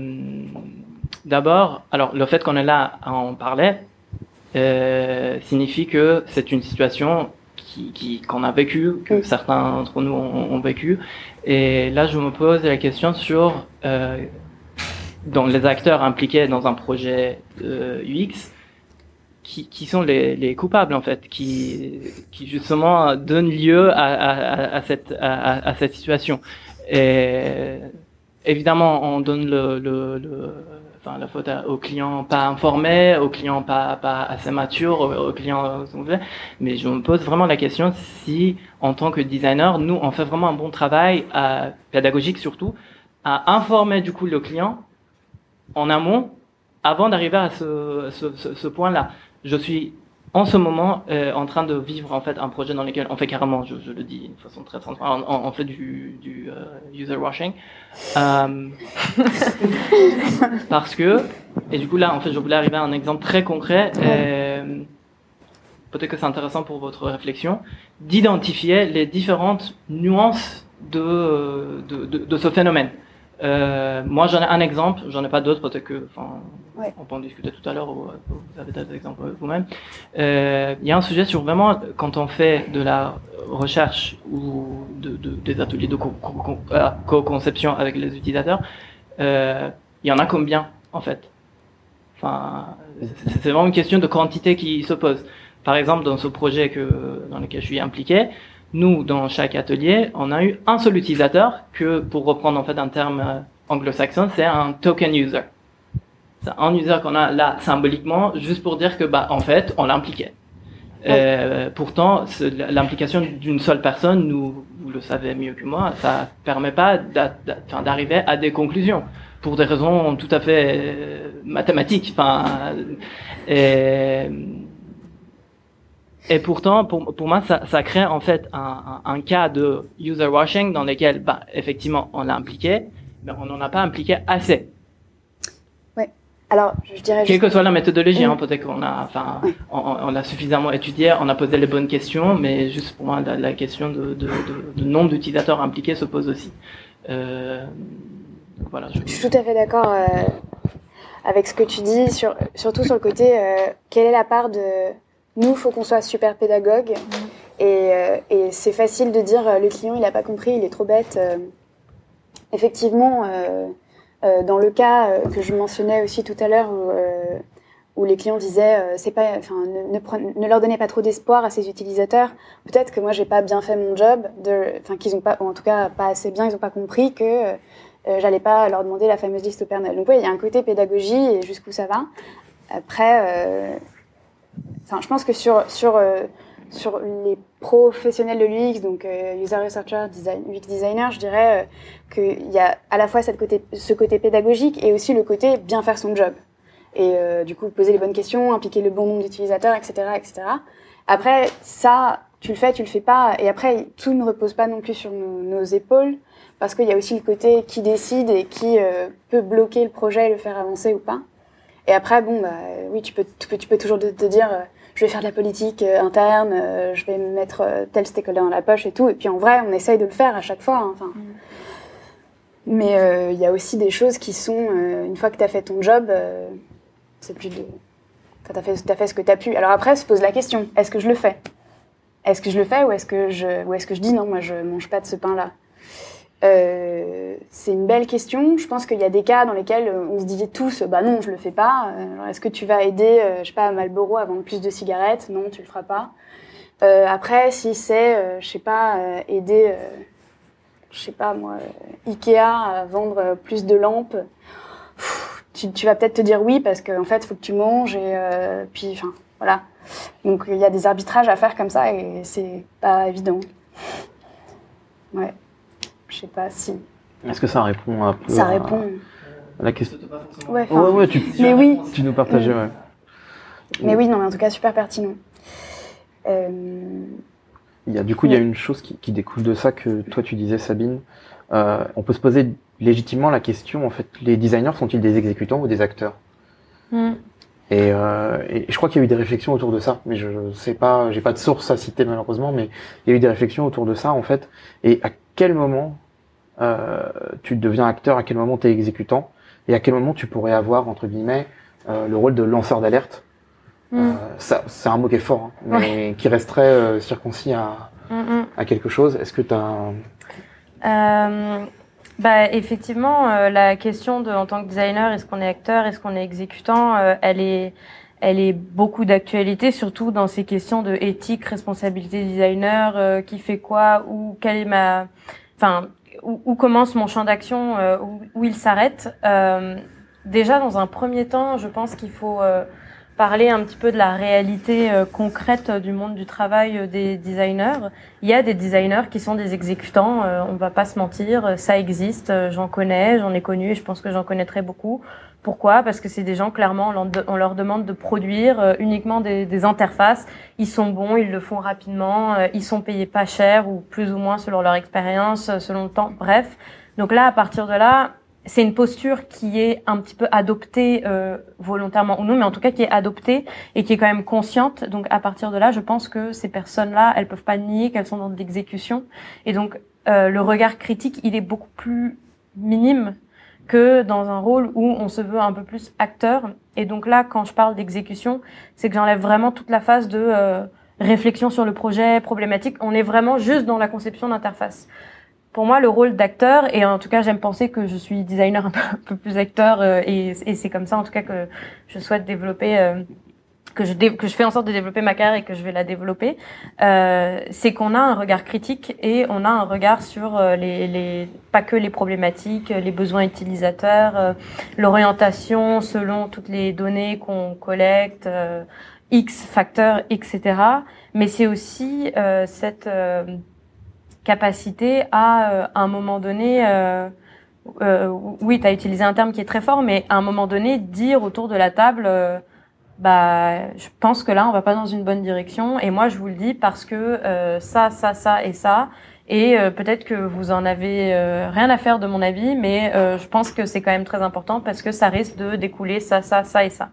D'abord, alors le fait qu'on est là à en parler euh, signifie que c'est une situation qui qu'on a vécue, que Mm. certains d'entre nous ont, ont vécu. Et là, je me pose la question sur euh, dans les acteurs impliqués dans un projet euh, UX, qui, qui sont les, les coupables en fait, qui, qui justement donnent lieu à, à, à- cette, à- à cette situation. Et évidemment, on donne le, le, le- enfin, la faute aux clients pas informés, aux clients pas, pas assez matures, aux, aux clients, euh, mais je me pose vraiment la question si, en tant que designer, nous, on fait vraiment un bon travail, pédagogique surtout, à informer du coup le client en amont avant d'arriver à ce, ce, ce, ce point-là. Je suis en ce moment euh, en train de vivre en fait un projet dans lequel on fait carrément, je, je le dis d'une façon très transparente, on, on fait du, du euh, user washing. Euh, parce que, et du coup là en fait je voulais arriver à un exemple très concret, euh, peut-être que c'est intéressant pour votre réflexion, d'identifier les différentes nuances de, de, de, de ce phénomène. Euh, moi, j'en ai un exemple, j'en ai pas d'autres, peut-être que, enfin, Ouais. on peut en discuter tout à l'heure, ou euh, vous avez d'autres exemples vous-même. Euh, Il y a un sujet sur vraiment, quand on fait de la recherche ou de, de- des ateliers de co- co- co- euh, co-conception avec les utilisateurs, euh, il y en a combien, en fait Enfin, c'est c'est vraiment une question de quantité qui se pose. Par exemple, dans ce projet que, dans lequel je suis impliqué, nous, dans chaque atelier, on a eu un seul utilisateur que, pour reprendre en fait un terme euh, anglo-saxon, c'est un token user. C'est un user qu'on a là symboliquement, juste pour dire que, bah, en fait, on l'impliquait. Euh, pourtant, l'implication d'une seule personne, nous, vous le savez mieux que moi, ça permet pas d'arriver à des conclusions pour des raisons tout à fait euh, mathématiques. Enfin, et, et pourtant, pour, pour moi, ça, ça crée en fait un, un, un cas de user washing dans lequel, bah, effectivement, on l'a impliqué, mais on n'en a pas impliqué assez. Alors, je dirais Quelle que soit la méthodologie, hein, peut-être qu'on a, enfin, on, on- on l'a suffisamment étudié, on a posé les bonnes questions, mais juste pour moi, la, la question de, de, de, de nombre d'utilisateurs impliqués se pose aussi. Euh, voilà. Je... Je suis tout à fait d'accord euh, avec ce que tu dis, sur, surtout sur le côté euh, quelle est la part de nous, faut qu'on soit super pédagogue. Et, euh, et c'est facile de dire euh, le client il n'a pas compris, il est trop bête. Euh, effectivement, euh, dans le cas que je mentionnais aussi tout à l'heure où, où les clients disaient c'est pas, ne, ne, leur donnez pas trop d'espoir à ces utilisateurs. Peut-être que moi j'ai pas bien fait mon job, enfin qu'ils ont pas, ou en tout cas pas assez bien, ils ont pas compris que j'allais pas leur demander la fameuse liste au Père Noël. Donc oui, il y a un côté pédagogie et jusqu'où ça va. Après, je pense que sur sur euh, sur les professionnels de l'UX, donc euh, user researcher, UX designer, je dirais euh, qu'il y a à la fois cette côté, ce côté pédagogique et aussi le côté bien faire son job. Et du coup, poser les bonnes questions, impliquer le bon nombre d'utilisateurs, etc., etc. Après, ça, tu le fais, tu le fais pas. Et après, tout ne repose pas non plus sur nos, épaules, parce qu'il y a aussi le côté qui décide et qui peut bloquer le projet et le faire avancer ou pas. Et après, bon, bah, oui, tu peux, tu peux, tu peux toujours te, te dire, euh, je vais faire de la politique euh, interne, euh, je vais me mettre tel stakeholder dans la poche et tout. Et puis en vrai, on essaye de le faire à chaque fois. hein, Enfin, mais il y a aussi des choses qui sont, une fois que tu as fait ton job, c'est plus de. Tu as fait, t'as fait ce que tu as pu. Alors après, se pose la question est-ce que je le fais? Est-ce que je le fais ou est-ce que je, ou est-ce que je dis non, moi je mange pas de ce pain-là? Euh, C'est une belle question. Je pense qu'il y a des cas dans lesquels euh, on se dit tous bah non, je le fais pas. Euh, est-ce que tu vas aider, je sais pas, à Marlboro à vendre plus de cigarettes? Non, tu le feras pas. Après, si c'est, je sais pas, aider. je sais pas moi, Ikea à vendre plus de lampes, tu, vas peut-être te dire oui parce qu'en fait, il faut que tu manges et puis, enfin, voilà. Donc il y a des arbitrages à faire comme ça et c'est pas évident. Ouais, je sais pas si Est-ce que ça répond un peu ça à, répond. à la question Ouais, ouais, tu, mais oui, tu nous partageais, ouais. mais oui, non, mais en tout cas super pertinent. Euh, Il y a, du coup, il y a une chose qui, qui découle de ça que toi tu disais, Sabine. Euh, on peut se poser légitimement la question, en fait, les designers sont-ils des exécutants ou des acteurs Mm. et, euh, et je crois qu'il y a eu des réflexions autour de ça, mais je sais pas, j'ai pas de source à citer malheureusement, mais il y a eu des réflexions autour de ça en fait. Et à quel moment euh, tu deviens acteur, à quel moment tu es exécutant, et à quel moment tu pourrais avoir entre guillemets euh, le rôle de lanceur d'alerte. Mm. Euh, ça, c'est un mot qui est fort, hein, mais qui resterait euh, circoncis à, Mm, mm. à quelque chose. Est-ce que tu as Euh, bah, effectivement, euh, la question de, en tant que designer, est-ce qu'on est acteur, est-ce qu'on est exécutant, euh, elle est, elle est beaucoup d'actualité, surtout dans ces questions de éthique, responsabilité designer, euh, qui fait quoi, ou quelle est ma, enfin, où, où commence mon champ d'action, euh, où, où il s'arrête. Euh, déjà, dans un premier temps, je pense qu'il faut euh, parler un petit peu de la réalité euh, concrète du monde du travail euh, des designers. Il y a des designers qui sont des exécutants, on va pas se mentir, ça existe, j'en connais, j'en ai connu et je pense que j'en connaîtrai beaucoup. Pourquoi? Parce que c'est des gens, clairement, on leur, demande de produire euh, uniquement des, des interfaces. Ils sont bons, ils le font rapidement, euh, ils sont payés pas cher ou plus ou moins selon leur expérience, euh, selon le temps, bref. Donc là, à partir de là, c'est une posture qui est un petit peu adoptée euh, volontairement ou non, mais en tout cas qui est adoptée et qui est quand même consciente. Donc à partir de là, je pense que ces personnes-là, elles peuvent pas nier qu'elles sont dans l'exécution. Et donc euh, le regard critique, il est beaucoup plus minime que dans un rôle où on se veut un peu plus acteur. Et donc là, quand je parle d'exécution, c'est que j'enlève vraiment toute la phase de euh, réflexion sur le projet, problématique. On est vraiment juste dans la conception d'interface. Pour moi, le rôle d'acteur, et en tout cas, j'aime penser que je suis designer un peu, plus acteur, euh, et, et c'est comme ça, en tout cas, que je souhaite développer, euh, que je, que je fais en sorte de développer ma carrière et que je vais la développer. Euh, c'est qu'on a un regard critique et on a un regard sur euh, les, les pas que les problématiques, les besoins utilisateurs, euh, l'orientation selon toutes les données qu'on collecte, euh, X facteurs, etc. Mais c'est aussi euh, cette euh, capacité à, euh, à un moment donné, euh, euh, oui, tu as utilisé un terme qui est très fort, mais à un moment donné, dire autour de la table, euh, bah, je pense que là, on va pas dans une bonne direction. Et moi, je vous le dis parce que euh, ça, ça, ça et ça. Et euh, peut-être que vous en avez euh, rien à faire de mon avis, mais euh, je pense que c'est quand même très important parce que ça risque de découler ça, ça, ça et ça.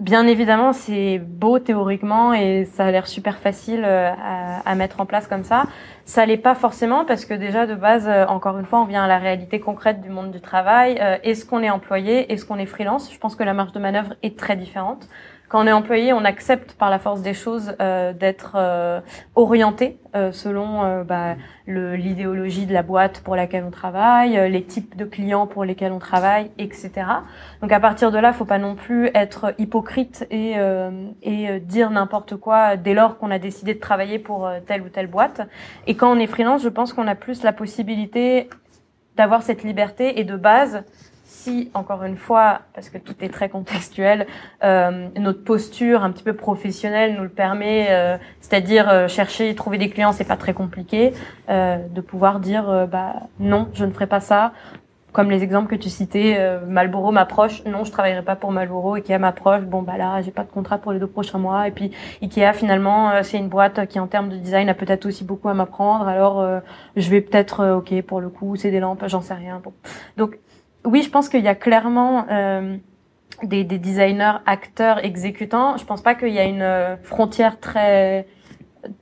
Bien évidemment, c'est beau théoriquement et ça a l'air super facile euh, à, à mettre en place comme ça. Ça l'est pas forcément parce que déjà de base, euh, encore une fois, on vient à la réalité concrète du monde du travail. Euh, est-ce qu'on est employé Est-ce qu'on est freelance? Je pense que la marge de manœuvre est très différente. Quand on est employé, on accepte par la force des choses euh, d'être euh, orienté euh, selon euh, bah, l'idéologie de la boîte pour laquelle on travaille, les types de clients pour lesquels on travaille, etc. Donc à partir de là, faut pas non plus être hypocrite et, et dire n'importe quoi dès lors qu'on a décidé de travailler pour telle ou telle boîte. Et quand on est freelance, je pense qu'on a plus la possibilité d'avoir cette liberté et de base, si encore une fois, parce que tout est très contextuel, euh, notre posture un petit peu professionnelle nous le permet, euh, c'est-à-dire euh, chercher, trouver des clients, c'est pas très compliqué, euh, de pouvoir dire euh, bah non, je ne ferai pas ça. Comme les exemples que tu citais, euh, Malboro m'approche, non, je travaillerai pas pour Malboro. Ikea m'approche, bon bah là, j'ai pas de contrat pour les deux prochains mois. Et puis Ikea finalement, c'est une boîte qui en termes de design a peut-être aussi beaucoup à m'apprendre. Alors je vais peut-être, ok, pour le coup, c'est des lampes, j'en sais rien. Bon. Donc oui, je pense qu'il y a clairement euh, des, des designers, acteurs, exécutants. Je pense pas qu'il y a une euh, frontière très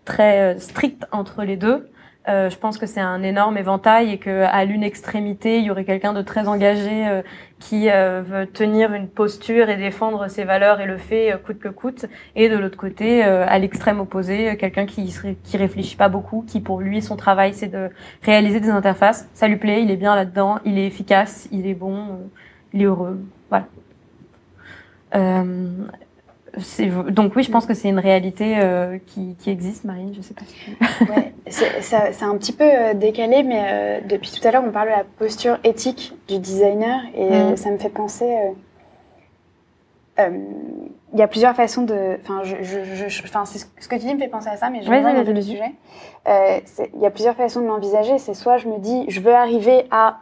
très euh, stricte entre les deux. Euh, je pense que c'est un énorme éventail et que à l'une extrémité, il y aurait quelqu'un de très engagé euh, qui euh, veut tenir une posture et défendre ses valeurs et le fait euh, coûte que coûte, et de l'autre côté, euh, à l'extrême opposé, euh, quelqu'un qui qui réfléchit pas beaucoup, qui pour lui son travail c'est de réaliser des interfaces. Ça lui plaît, il est bien là-dedans, il est efficace, il est bon, euh, il est heureux, voilà. Donc oui, je pense que c'est une réalité euh, qui, qui existe, Marine. Je sais pas si. tu- Ouais, c'est un petit peu euh, décalé, mais euh, depuis tout à l'heure, on parle de la posture éthique du designer et Mhm. ça me fait penser. Il y a plusieurs façons de. Enfin, je, je, je- ce que tu dis me fait penser à ça, mais je vas-y, du vas-y. sujet. Il y a plusieurs façons de l'envisager. C'est soit je me dis, je veux arriver à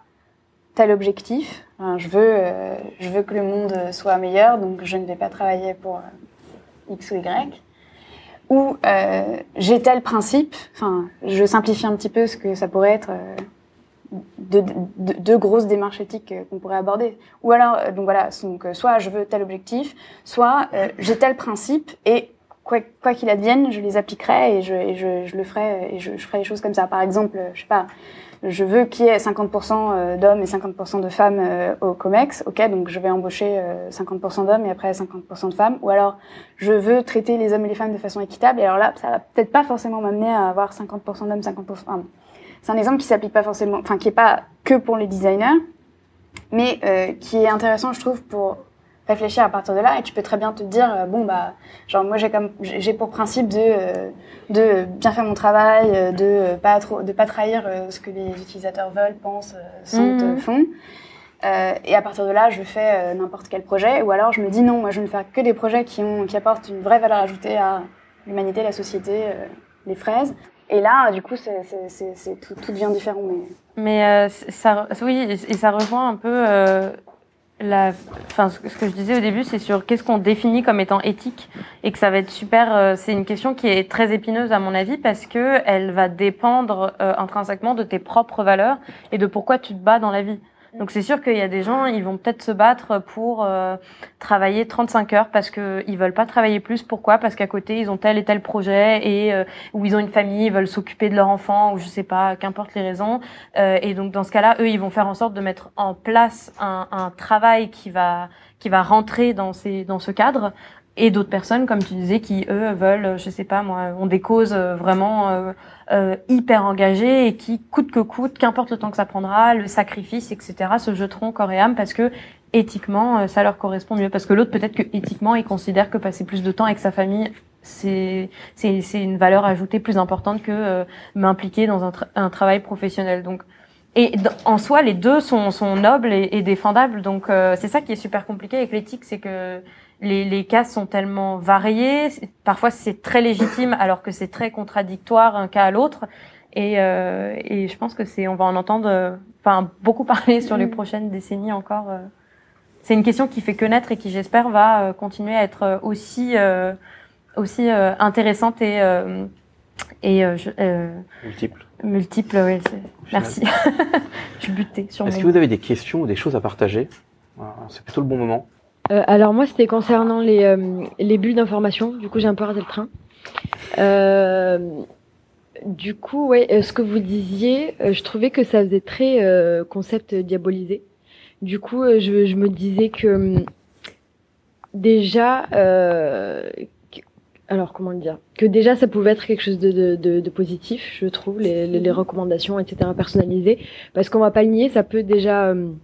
tel objectif. Enfin, je veux, euh, je veux que le monde soit meilleur, donc je ne vais pas travailler pour euh, X ou Y ou euh, j'ai tel principe, enfin, je simplifie un petit peu ce que ça pourrait être deux de, de grosses démarches éthiques qu'on pourrait aborder. Ou alors, donc voilà, donc, soit je veux tel objectif, soit j'ai tel principe et quoi qu'il advienne, je les appliquerai et je, le ferai et je, ferai les choses comme ça. Par exemple, je sais pas, je veux qu'il y ait 50% euh, d'hommes et 50% de femmes euh, au COMEX, ok, donc je vais embaucher euh, 50% d'hommes et après 50% de femmes. Ou alors, je veux traiter les hommes et les femmes de façon équitable, et alors là, ça va peut-être pas forcément m'amener à avoir 50% d'hommes, 50%... Enfin, c'est un exemple qui s'applique pas forcément, enfin, qui est pas que pour les designers, mais euh, qui est intéressant, je trouve, pour réfléchir à partir de là, et tu peux très bien te dire, euh, bon, bah, genre, moi, j'ai comme, j'ai pour principe de, euh, de bien faire mon travail, euh, de pas trop, de pas trahir ce que les utilisateurs veulent, pensent, sentent, Mhm. font. Euh, et à partir de là, je fais euh, n'importe quel projet, ou alors je me dis non, moi je ne fais que des projets qui, ont, qui apportent une vraie valeur ajoutée à l'humanité, la société, euh, les fraises. Et là, du coup, c'est, c'est, c'est, c'est tout, tout devient différent. Mais... Mais ça, oui, et ça rejoint un peu la, enfin, ce que je disais au début, c'est sur qu'est-ce qu'on définit comme étant éthique, et que ça va être super. euh, c'est une question qui est très épineuse à mon avis parce que elle va dépendre euh, intrinsèquement de tes propres valeurs et de pourquoi tu te bats dans la vie. Donc c'est sûr qu'il y a des gens, ils vont peut-être se battre pour euh, travailler 35 heures parce que ils veulent pas travailler plus. Pourquoi? Parce qu'à côté ils ont tel et tel projet et euh, ou ils ont une famille, ils veulent s'occuper de leur enfant ou je sais pas, qu'importe les raisons. Euh, et donc dans ce cas-là, eux, ils vont faire en sorte de mettre en place un, un travail qui va qui va rentrer dans ces dans ce cadre. Et d'autres personnes, comme tu disais, qui eux veulent, je sais pas moi, ont des causes euh, vraiment euh, euh, hyper engagées et qui coûte que coûte, qu'importe le temps que ça prendra, le sacrifice, etc., se jeteront corps et âme parce que éthiquement, euh, ça leur correspond mieux. Parce que l'autre, peut-être que éthiquement, il considère que passer plus de temps avec sa famille, c'est c'est une valeur ajoutée plus importante que euh, m'impliquer dans un, un travail professionnel. Donc et en soi, les deux sont, sont nobles et, et défendables. Donc, euh, c'est ça qui est super compliqué avec l'éthique, c'est que les, les cas sont tellement variés. Parfois, c'est très légitime, alors que c'est très contradictoire un cas à l'autre. Et, euh, et je pense que c'est, on va en entendre, euh, enfin, beaucoup parler sur les Mm. prochaines décennies encore. euh. C'est une question qui fait que naître et qui, j'espère, va euh, continuer à être aussi, euh, aussi euh, intéressante et, euh, et euh, je- euh, multiple. au final. Merci. je butée sur Est-ce mon- que vous avez des questions ou des choses à partager Voilà, C'est plutôt le bon moment. Euh, alors moi, c'était concernant les, euh, les bulles d'information. Du coup, j'ai un peu raté le train. Euh, du coup, ouais, euh, ce que vous disiez, euh, je trouvais que ça faisait très euh, concept diabolisé. Du coup, euh, je, je me disais que hum, déjà, euh, alors comment le dire, que déjà ça pouvait être quelque chose de, de, de, de positif, je trouve, les, les, les recommandations, etc. personnalisées, parce qu'on va pas le nier, ça peut déjà hum,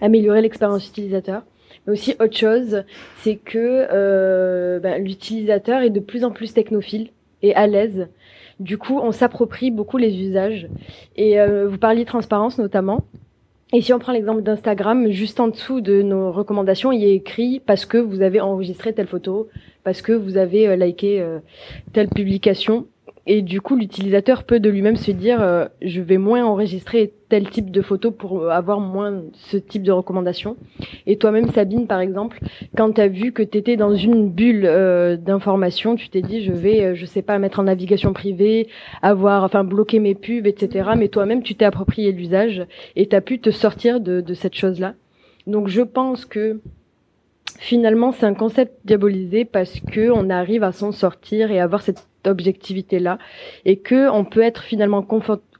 améliorer l'expérience utilisateur. Mais aussi autre chose, c'est que euh, ben, l'utilisateur est de plus en plus technophile et à l'aise. Du coup, on s'approprie beaucoup les usages. Et euh, vous parliez de transparence notamment. Et si on prend l'exemple d'Instagram, juste en dessous de nos recommandations, il a écrit parce que vous avez enregistré telle photo, parce que vous avez euh, liké euh, telle publication. Et du coup, l'utilisateur peut de lui-même se dire, euh, je vais moins enregistrer tel type de photo pour avoir moins ce type de recommandations. Et toi-même, Sabine, par exemple, quand tu as vu que tu étais dans une bulle euh, d'information, tu t'es dit, je vais, euh, je sais pas, mettre en navigation privée, avoir, enfin, bloquer mes pubs, etc. Mais toi-même, tu t'es approprié l'usage et tu as pu te sortir de cette chose-là. Donc, je pense que finalement, c'est un concept diabolisé parce que on arrive à s'en sortir et avoir cette objectivité là et que on peut être finalement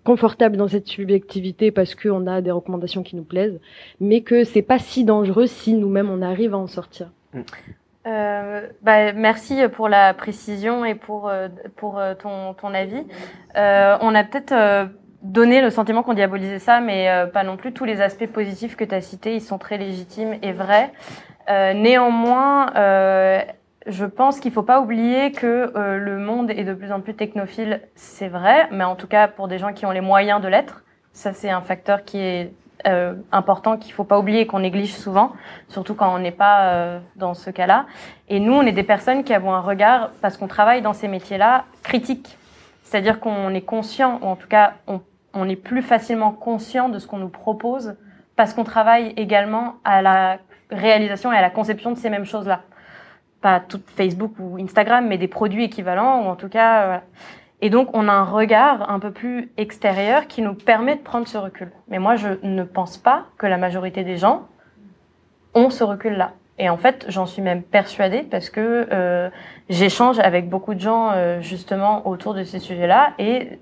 confortable dans cette subjectivité parce qu'on a des recommandations qui nous plaisent, mais que c'est pas si dangereux si nous-mêmes on arrive à en sortir. Euh, bah, merci pour la précision et pour, euh, pour euh, ton, ton avis. Euh, on a peut-être donné le sentiment qu'on diabolisait ça, mais pas non plus. Tous les aspects positifs que tu as cités, ils sont très légitimes et vrais. Néanmoins, je pense qu'il ne faut pas oublier que euh, le monde est de plus en plus technophile, c'est vrai, mais en tout cas pour des gens qui ont les moyens de l'être, ça c'est un facteur qui est euh, important qu'il ne faut pas oublier qu'on néglige souvent, surtout quand on n'est pas euh, dans ce cas-là. Et nous, on est des personnes qui avons un regard, parce qu'on travaille dans ces métiers-là, critique. C'est-à-dire qu'on est conscient, ou en tout cas on, on est plus facilement conscient de ce qu'on nous propose, parce qu'on travaille également à la réalisation et à la conception de ces mêmes choses-là pas tout Facebook ou Instagram, mais des produits équivalents, ou en tout cas. Voilà. Et donc, on a un regard un peu plus extérieur qui nous permet de prendre ce recul. Mais moi, je ne pense pas que la majorité des gens ont ce recul-là. Et en fait, j'en suis même persuadée parce que euh, j'échange avec beaucoup de gens euh, justement autour de ces sujets-là et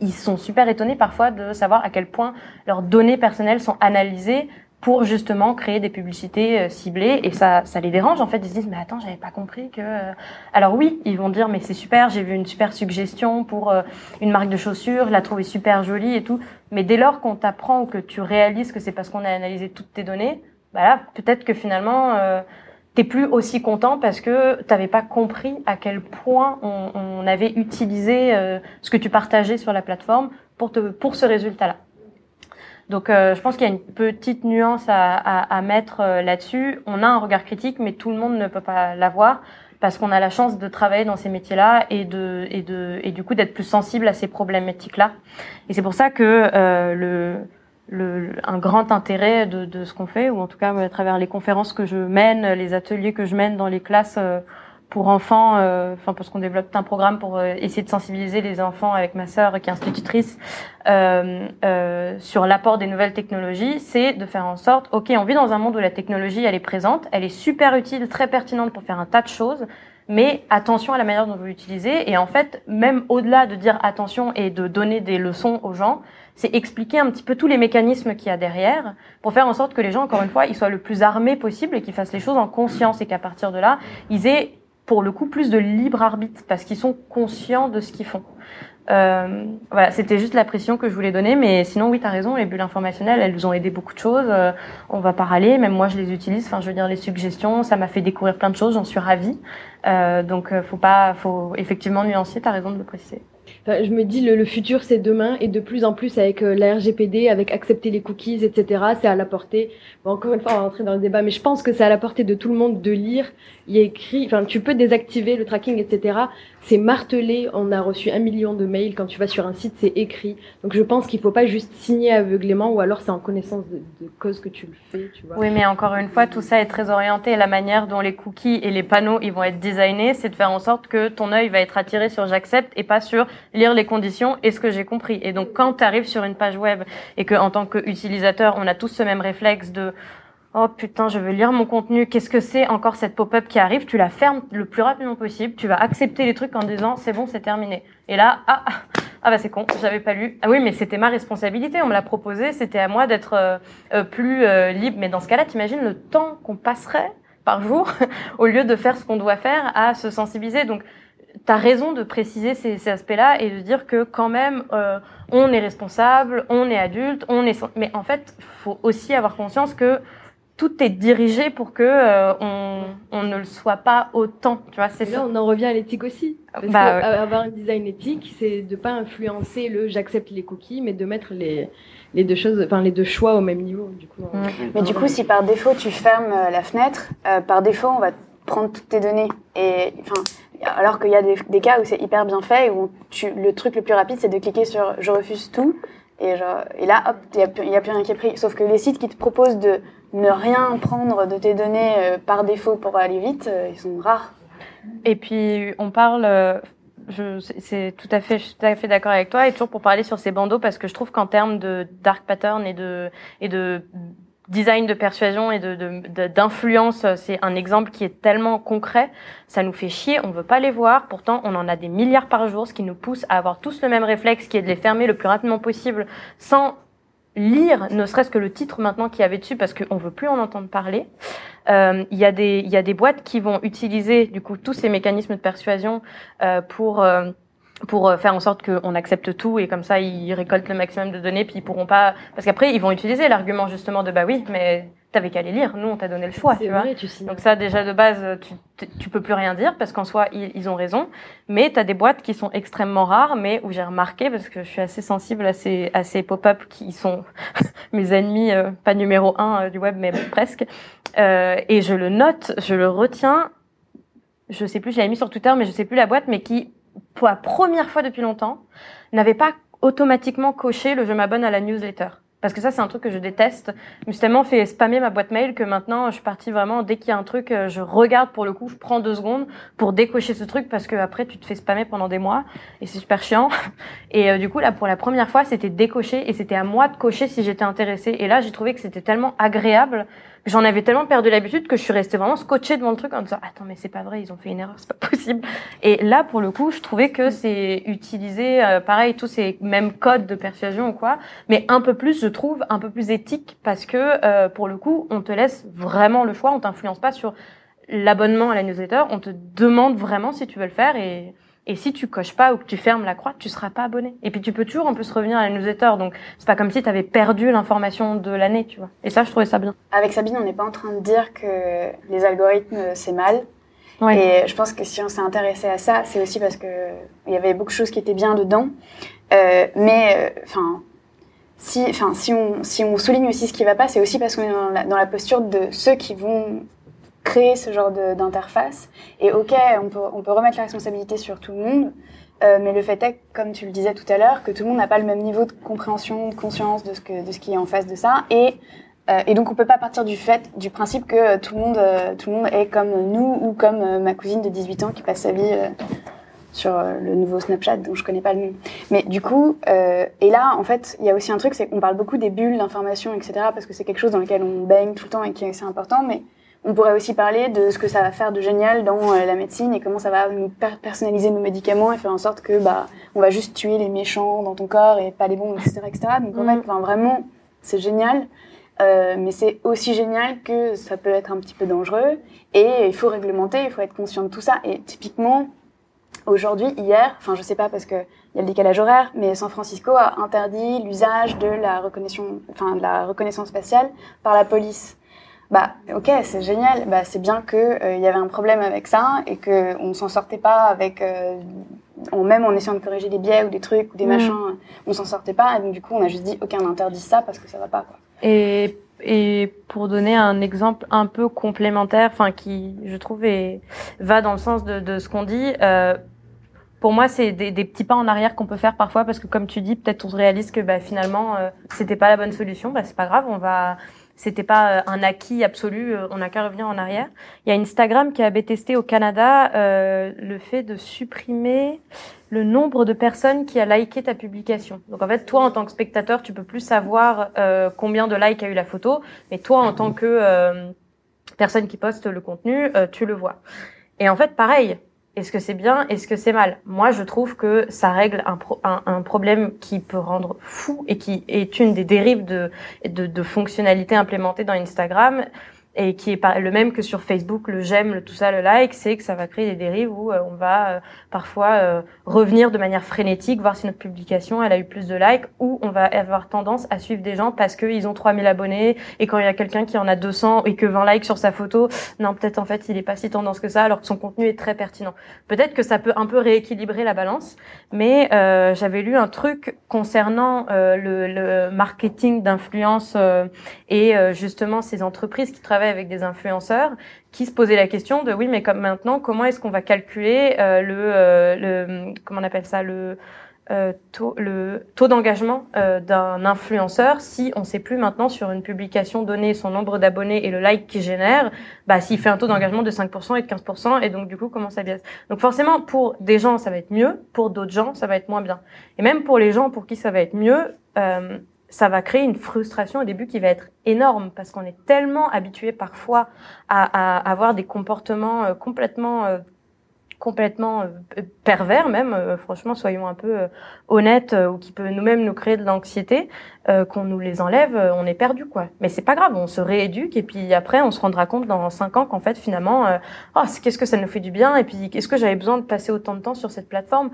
ils sont super étonnés parfois de savoir à quel point leurs données personnelles sont analysées pour justement créer des publicités euh, ciblées. Et ça ça les dérange en fait. Ils se disent mais attends j'avais pas compris que euh, alors oui ils vont dire mais c'est super j'ai vu une super suggestion pour euh, une marque de chaussures je la trouvée super jolie et tout. Mais dès lors qu'on t'apprend ou que tu réalises que c'est parce qu'on a analysé toutes tes données bah là peut-être que finalement euh, t'es plus aussi content parce que t'avais pas compris à quel point on, on avait utilisé ce que tu partageais sur la plateforme pour te pour ce résultat là donc euh, je pense qu'il y a une petite nuance à, à, à mettre euh, là-dessus. On a un regard critique, mais tout le monde ne peut pas l'avoir parce qu'on a la chance de travailler dans ces métiers-là et de et de et du coup d'être plus sensible à ces problématiques-là. Et c'est pour ça que euh, le, le un grand intérêt de, de ce qu'on fait, ou en tout cas à travers les conférences que je mène, les ateliers que je mène dans les classes euh, pour enfants, euh, enfin parce qu'on développe un programme pour euh, essayer de sensibiliser les enfants avec ma sœur qui est institutrice euh, euh, sur l'apport des nouvelles technologies, c'est de faire en sorte, ok, on vit dans un monde où la technologie elle est présente, elle est super utile, très pertinente pour faire un tas de choses, mais attention à la manière dont vous l'utilisez. Et en fait même au-delà de dire attention et de donner des leçons aux gens, c'est expliquer un petit peu tous les mécanismes qu'il y a derrière pour faire en sorte que les gens, encore une fois, ils soient le plus armés possible et qu'ils fassent les choses en conscience et qu'à partir de là, ils aient pour le coup plus de libre arbitre parce qu'ils sont conscients de ce qu'ils font. Euh, voilà, c'était juste la pression que je voulais donner, mais sinon oui, tu raison, les bulles informationnelles, elles nous ont aidé beaucoup de choses. Euh, on va parler, même moi je les utilise. Enfin, je veux dire les suggestions, ça m'a fait découvrir plein de choses, j'en suis ravie. Euh, donc euh, faut pas, faut effectivement nuancer. Tu as raison de le préciser. Je me dis le, le futur c'est demain et de plus en plus avec euh, la RGPD, avec accepter les cookies, etc. C'est à la portée. Bon, encore une fois, on va rentrer dans le débat, mais je pense que c'est à la portée de tout le monde de lire. Il y a écrit, enfin, tu peux désactiver le tracking, etc. C'est martelé. On a reçu un million de mails quand tu vas sur un site, c'est écrit. Donc je pense qu'il faut pas juste signer aveuglément ou alors c'est en connaissance de, cause que tu le fais. Oui, mais encore une fois, tout ça est très orienté. La manière dont les cookies et les panneaux ils vont être designés, c'est de faire en sorte que ton œil va être attiré sur j'accepte et pas sur lire les conditions et ce que j'ai compris. Et donc quand tu arrives sur une page web et que en tant qu'utilisateur, on a tous ce même réflexe de Oh putain, je veux lire mon contenu. Qu'est-ce que c'est encore cette pop-up qui arrive? Tu la fermes le plus rapidement possible. Tu vas accepter les trucs en disant c'est bon, c'est terminé. Et là, ah, ah bah c'est con, j'avais pas lu. Ah oui, mais c'était ma responsabilité. On me l'a proposé. C'était à moi d'être euh, euh, plus euh, libre. Mais dans ce cas-là, t'imagines le temps qu'on passerait par jour au lieu de faire ce qu'on doit faire à se sensibiliser. Donc tu as raison de préciser ces, ces aspects-là et de dire que quand même euh, on est responsable, on est adulte, on est mais en fait, faut aussi avoir conscience que tout est dirigé pour que euh, on, on ne le soit pas autant. Tu vois, c'est ça. on en revient à l'éthique aussi. Parce Bah, que, euh, avoir un design éthique, c'est de pas influencer le j'accepte les cookies, mais de mettre les, les deux choses, enfin les deux choix au même niveau. Du coup. Mais du coup, si par défaut tu fermes euh, la fenêtre, euh, par défaut on va prendre toutes tes données. Et enfin, alors qu'il y a des, des cas où c'est hyper bien fait, où tu, le truc le plus rapide c'est de cliquer sur je refuse tout. Et, genre, et là, hop, il n'y a, plus- il y a plus rien qui est pris. Sauf que les sites qui te proposent de ne rien prendre de tes données euh, par défaut pour aller vite, euh, ils sont rares. Et puis on parle, euh, c'est- tout à fait, je suis tout à fait d'accord avec toi. Et toujours pour parler sur ces bandeaux, parce que je trouve qu'en termes de dark pattern et de et de design de persuasion et de de- de- d'influence, c'est un exemple qui est tellement concret. Ça nous fait chier, on veut pas les voir. Pourtant, on en a des milliards par jour, ce qui nous pousse à avoir tous le même réflexe, qui est de les fermer le plus rapidement possible, sans lire, ne serait-ce que le titre maintenant qu'il y avait dessus, parce qu'on veut plus en entendre parler. Euh, Il y a des y a des boîtes qui vont utiliser du coup tous ces mécanismes de persuasion euh, pour euh, pour euh, faire en sorte qu'on accepte tout et comme ça ils récoltent le maximum de données puis ils pourront pas parce qu'après ils vont utiliser l'argument justement de bah oui mais t'avais qu'à les lire. Nous on t'a donné le choix tu vois. vrai, tu signes. donc ça déjà de base tu tu- tu peux plus rien dire parce qu'en soi ils, ils ont raison. Mais tu as des boîtes qui sont extrêmement rares mais où j'ai remarqué parce que je suis assez sensible à ces à ces pop-up qui sont mes ennemis euh, pas numéro un euh, du web mais presque. Euh, et je le note je le retiens. Je sais plus je l'avais mis sur Twitter mais je sais plus la boîte mais qui pour la première fois depuis longtemps n'avait pas automatiquement coché le je m'abonne à la newsletter parce que ça c'est un truc que je déteste. Je me suis tellement fait spammer ma boîte mail que maintenant je suis partie vraiment dès qu'il y a un truc euh, je regarde pour le coup je prends deux secondes pour décocher ce truc parce que après tu te fais spammer pendant des mois et c'est super chiant. Et euh, du coup là pour la première fois c'était décoché et c'était à moi de cocher si j'étais intéressée. Et là j'ai trouvé que c'était tellement agréable j'en avais tellement perdu l'habitude que je suis restée vraiment scotchée devant le truc en disant attends mais c'est pas vrai ils ont fait une erreur c'est pas possible. Et là pour le coup je trouvais que c'est utilisé euh, pareil tous ces mêmes codes de persuasion ou quoi. Mais un peu plus je trouve un peu plus éthique parce que euh, pour le coup on te laisse vraiment le choix on t'influence pas sur l'abonnement à la newsletter on te demande vraiment si tu veux le faire et et si tu coches pas ou que tu fermes la croix, tu seras pas abonné. Et puis tu peux toujours en plus revenir à la newsletter. Donc c'est pas comme si tu avais perdu l'information de l'année, tu vois. Et ça, je trouvais ça bien. Avec Sabine, on n'est pas en train de dire que les algorithmes c'est mal. Ouais. Et je pense que si on s'est intéressé à ça, c'est aussi parce que il y avait beaucoup de choses qui étaient bien dedans. Euh, mais enfin, si, enfin, si on si on souligne aussi ce qui va pas, c'est aussi parce qu'on est dans la, dans la posture de ceux qui vont créer ce genre d'interface. Et ok, on peut on peut remettre la responsabilité sur tout le monde. Euh, mais le fait est, comme tu le disais tout à l'heure, que tout le monde n'a pas le même niveau de compréhension, de conscience de ce que de ce qui est en face de ça, et euh, et donc on peut pas partir du fait, du principe que tout le monde, euh, tout le monde est comme nous ou comme ma cousine de 18 ans qui passe sa vie sur le nouveau Snapchat dont je connais pas le nom. Mais du coup, et là en fait, il y a aussi un truc, c'est qu'on parle beaucoup des bulles d'information, etc. Parce que c'est quelque chose dans lequel on baigne tout le temps et qui est assez important. Mais on pourrait aussi parler de ce que ça va faire de génial dans euh, la médecine et comment ça va nous per- personnaliser nos médicaments et faire en sorte que bah on va juste tuer les méchants dans ton corps et pas les bons, etc., etc. Donc en Mm. fait, enfin, vraiment, c'est génial. Euh, mais c'est aussi génial que ça peut être un petit peu dangereux et il faut réglementer, il faut être conscient de tout ça. Et typiquement, aujourd'hui, hier, enfin je sais pas parce que il y a le décalage horaire, mais San Francisco a interdit l'usage de la reconnaissance, enfin de la reconnaissance faciale par la police. Bah ok, c'est génial. Bah c'est bien que euh, il y avait un problème avec ça et que on s'en sortait pas avec, euh, en même en essayant de corriger des biais ou des trucs ou des Mm. machins, on s'en sortait pas. Et donc du coup, on a juste dit ok, on interdit ça parce que ça va pas. Quoi. Et, et pour donner un exemple un peu complémentaire, enfin qui, je trouve, est, va dans le sens de, de ce qu'on dit. Euh, pour moi, c'est des, des petits pas en arrière qu'on peut faire parfois parce que, comme tu dis, peut-être on se réalise que bah, finalement, euh, c'était pas la bonne solution. Bah, c'est pas grave, on va. C'était pas euh, un acquis absolu. euh, on n'a qu'à revenir en arrière. Il y a Instagram qui avait testé au Canada euh, le fait de supprimer le nombre de personnes qui a liké ta publication. Donc en fait, toi en tant que spectateur, tu peux plus savoir euh, combien de likes a eu la photo, mais toi en tant que euh, personne qui poste le contenu, euh, tu le vois. Et en fait, pareil. Est-ce que c'est bien Est-ce que c'est mal? Moi, je trouve que ça règle un, pro- un, un problème qui peut rendre fou et qui est une des dérives de fonctionnalités implémentées dans Instagram. Et qui est le même que sur Facebook, le j'aime, le tout ça, le like, c'est que ça va créer des dérives où euh, on va euh, parfois euh, revenir de manière frénétique, voir si notre publication elle a eu plus de likes, ou on va avoir tendance à suivre des gens parce qu'ils ont 3000 abonnés et quand il y a quelqu'un qui en a 200 et que 20 likes sur sa photo, non peut-être en fait il est pas si tendance que ça alors que son contenu est très pertinent. Peut-être que ça peut un peu rééquilibrer la balance, mais j'avais lu un truc concernant le, le, marketing d'influence et justement ces entreprises qui travaillent avec des influenceurs qui se posaient la question de oui mais comme maintenant comment est-ce qu'on va calculer euh, le, euh, le comment on appelle ça le euh, taux, le taux d'engagement d'un influenceur si on sait plus maintenant sur une publication donnée son nombre d'abonnés et le like qu'il génère, bah s'il fait un taux d'engagement de 5% et de 15% et donc du coup comment ça baisse. Donc forcément pour des gens ça va être mieux, pour d'autres gens ça va être moins bien. Et même pour les gens pour qui ça va être mieux, ça va créer une frustration au début qui va être énorme parce qu'on est tellement habitué parfois à, avoir des comportements euh, complètement euh, complètement euh, pervers même franchement soyons un peu honnêtes ou qui peut nous-mêmes nous créer de l'anxiété qu'on nous les enlève on est perdu quoi. Mais c'est pas grave on se rééduque et puis après on se rendra compte dans cinq ans qu'en fait finalement oh, qu'est-ce que ça nous fait du bien et puis qu'est-ce que j'avais besoin de passer autant de temps sur cette plateforme?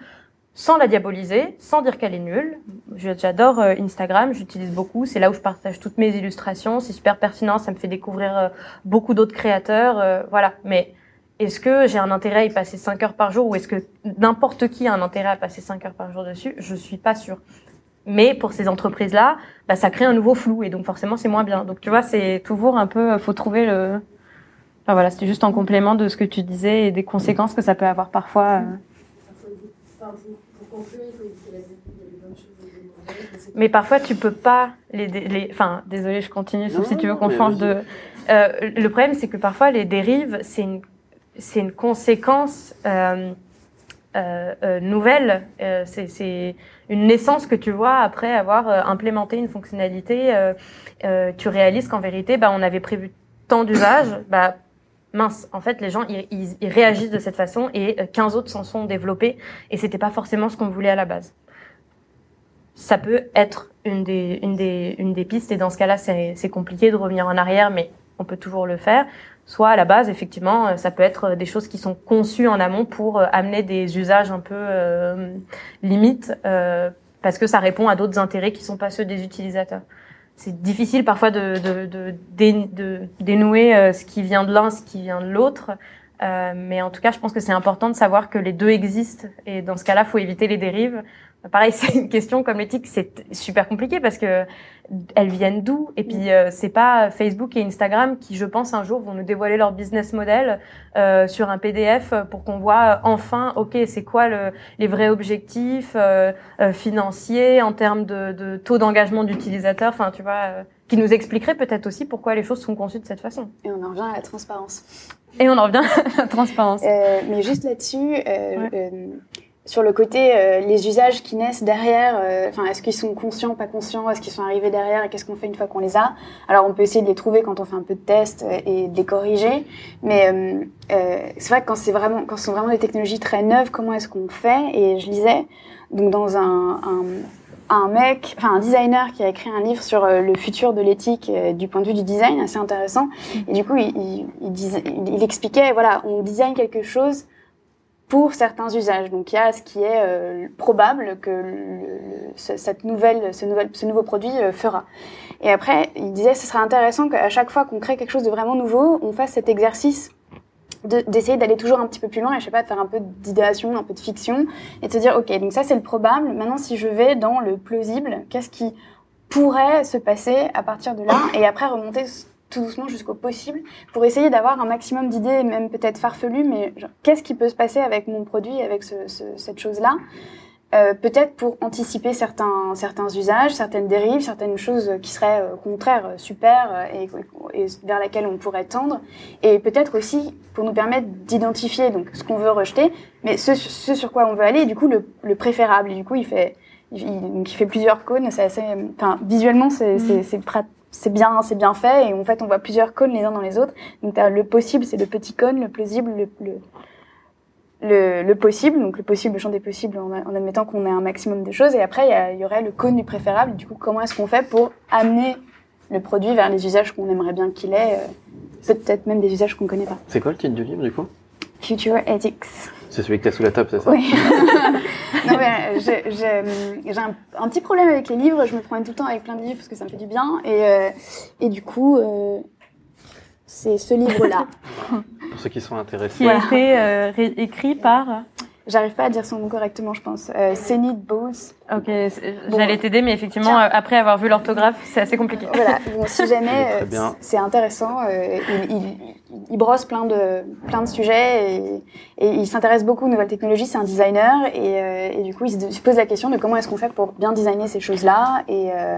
Sans la diaboliser, sans dire qu'elle est nulle. J'adore euh, Instagram, j'utilise beaucoup, c'est là où je partage toutes mes illustrations, c'est super pertinent, ça me fait découvrir euh, beaucoup d'autres créateurs, euh, voilà. Mais est-ce que j'ai un intérêt à y passer 5 heures par jour ou est-ce que n'importe qui a un intérêt à passer 5 heures par jour dessus? Je suis pas sûre. Mais pour ces entreprises-là, bah, ça crée un nouveau flou et donc forcément c'est moins bien. Donc tu vois, c'est toujours un peu, faut trouver le. Enfin, voilà, c'était juste en complément de ce que tu disais et des conséquences que ça peut avoir parfois. Mais parfois, tu peux pas les, les... Enfin, désolé, je continue, sauf si tu veux qu'on change de. Euh, le problème, c'est que parfois, les dérives, c'est une, c'est une conséquence euh, euh, nouvelle. Euh, c'est une naissance que tu vois après avoir implémenté une fonctionnalité. tu réalises qu'en vérité, bah, on avait prévu tant d'usages. Bah, mince, en fait, les gens, ils, ils, réagissent de cette façon et 15 autres s'en sont développés et c'était pas forcément ce qu'on voulait à la base. Ça peut être une des, une des, une des pistes et dans ce cas-là, c'est compliqué de revenir en arrière, mais on peut toujours le faire. Soit à la base, effectivement, ça peut être des choses qui sont conçues en amont pour euh, amener des usages un peu euh, limites euh, parce que ça répond à d'autres intérêts qui sont pas ceux des utilisateurs c'est difficile parfois de, de, de, de dénouer euh, ce qui vient de l'un, ce qui vient de l'autre. Euh, mais en tout cas, je pense que c'est important de savoir que les deux existent. Et dans ce cas-là, faut éviter les dérives. Pareil, c'est une question comme l'éthique, c'est super compliqué parce que elles viennent d'où? Et puis euh, c'est pas Facebook et Instagram qui, je pense, un jour vont nous dévoiler leur business model euh, sur un PDF pour qu'on voit enfin, ok, c'est quoi le, les vrais objectifs euh, euh financiers en termes de, de taux d'engagement d'utilisateurs. Enfin, tu vois, euh, qui nous expliquerait peut-être aussi pourquoi les choses sont conçues de cette façon. Et on en revient à la transparence. Et on en revient à la transparence. mais juste là-dessus. Ouais sur le côté euh, les usages qui naissent derrière, euh, enfin est-ce qu'ils sont conscients, pas conscients, est-ce qu'ils sont arrivés derrière et qu'est-ce qu'on fait une fois qu'on les a? Alors on peut essayer de les trouver quand on fait un peu de tests euh, et de les corriger, mais c'est vrai que quand c'est vraiment quand ce sont vraiment des technologies très neuves, comment est-ce qu'on fait? Et je lisais donc dans un, un un mec, enfin un designer qui a écrit un livre sur le futur de l'éthique du point de vue du design, assez intéressant. Et du coup, il, il, il, il expliquait, voilà, on design quelque chose pour certains usages. Donc il y a ce qui est euh, probable que le, cette nouvelle, ce, nouvel, ce nouveau produit euh, fera. Et après, il disait ce serait intéressant qu'à chaque fois qu'on crée quelque chose de vraiment nouveau, on fasse cet exercice d'essayer d'aller toujours un petit peu plus loin et je sais pas de faire un peu d'idéation, un peu de fiction et de se dire ok donc ça c'est le probable. Maintenant si je vais dans le plausible, qu'est-ce qui pourrait se passer à partir de là et après remonter tout doucement jusqu'au possible pour essayer d'avoir un maximum d'idées, même peut-être farfelues, mais qu'est-ce qui peut se passer avec mon produit, avec ce, ce, cette chose-là? Euh, peut-être pour anticiper certains, certains usages, certaines dérives, certaines choses qui seraient euh, contraires, euh, super, et, et, vers laquelles on pourrait tendre, et peut-être aussi pour nous permettre d'identifier donc ce qu'on veut rejeter, mais ce, ce, sur quoi on veut aller, et du coup le, le préférable. Et du coup, il fait, il, donc il fait plusieurs cônes, c'est assez, enfin visuellement c'est mmh. c'est c'est bien, c'est bien fait. Et en fait, on voit plusieurs cônes les uns dans les autres. Donc, as le possible, c'est le petit cône, le plausible, le, le, le, possible. Donc, le possible, le champ des possibles, en, admettant qu'on ait un maximum de choses. Et après, il y, y, aurait le cône du préférable. Du coup, comment est-ce qu'on fait pour amener le produit vers les usages qu'on aimerait bien qu'il ait euh, peut-être même des usages qu'on connaît pas. C'est quoi le titre du livre du coup? Future Ethics. C'est celui que tu as sous la table, c'est ça? Oui. non, mais, je- j'ai un, un petit problème avec les livres. Je me promène tout le temps avec plein de livres parce que ça me fait du bien. Et, euh, et du coup, euh, c'est ce livre-là. Pour ceux qui sont intéressés. Qui a été euh, écrit par. J'arrive pas à dire son nom correctement, je pense. Euh, Senit Bose. Ok, Bon. j'allais t'aider, mais effectivement, Tiens. après avoir vu l'orthographe, c'est assez compliqué. Voilà. Bon, si jamais, euh, c'est intéressant. euh, il, il, il brosse plein de plein de sujets et, et il s'intéresse beaucoup aux nouvelles technologies. C'est un designer et, euh, et du coup, il se, se pose la question de comment est-ce qu'on fait pour bien designer ces choses-là. Et, euh,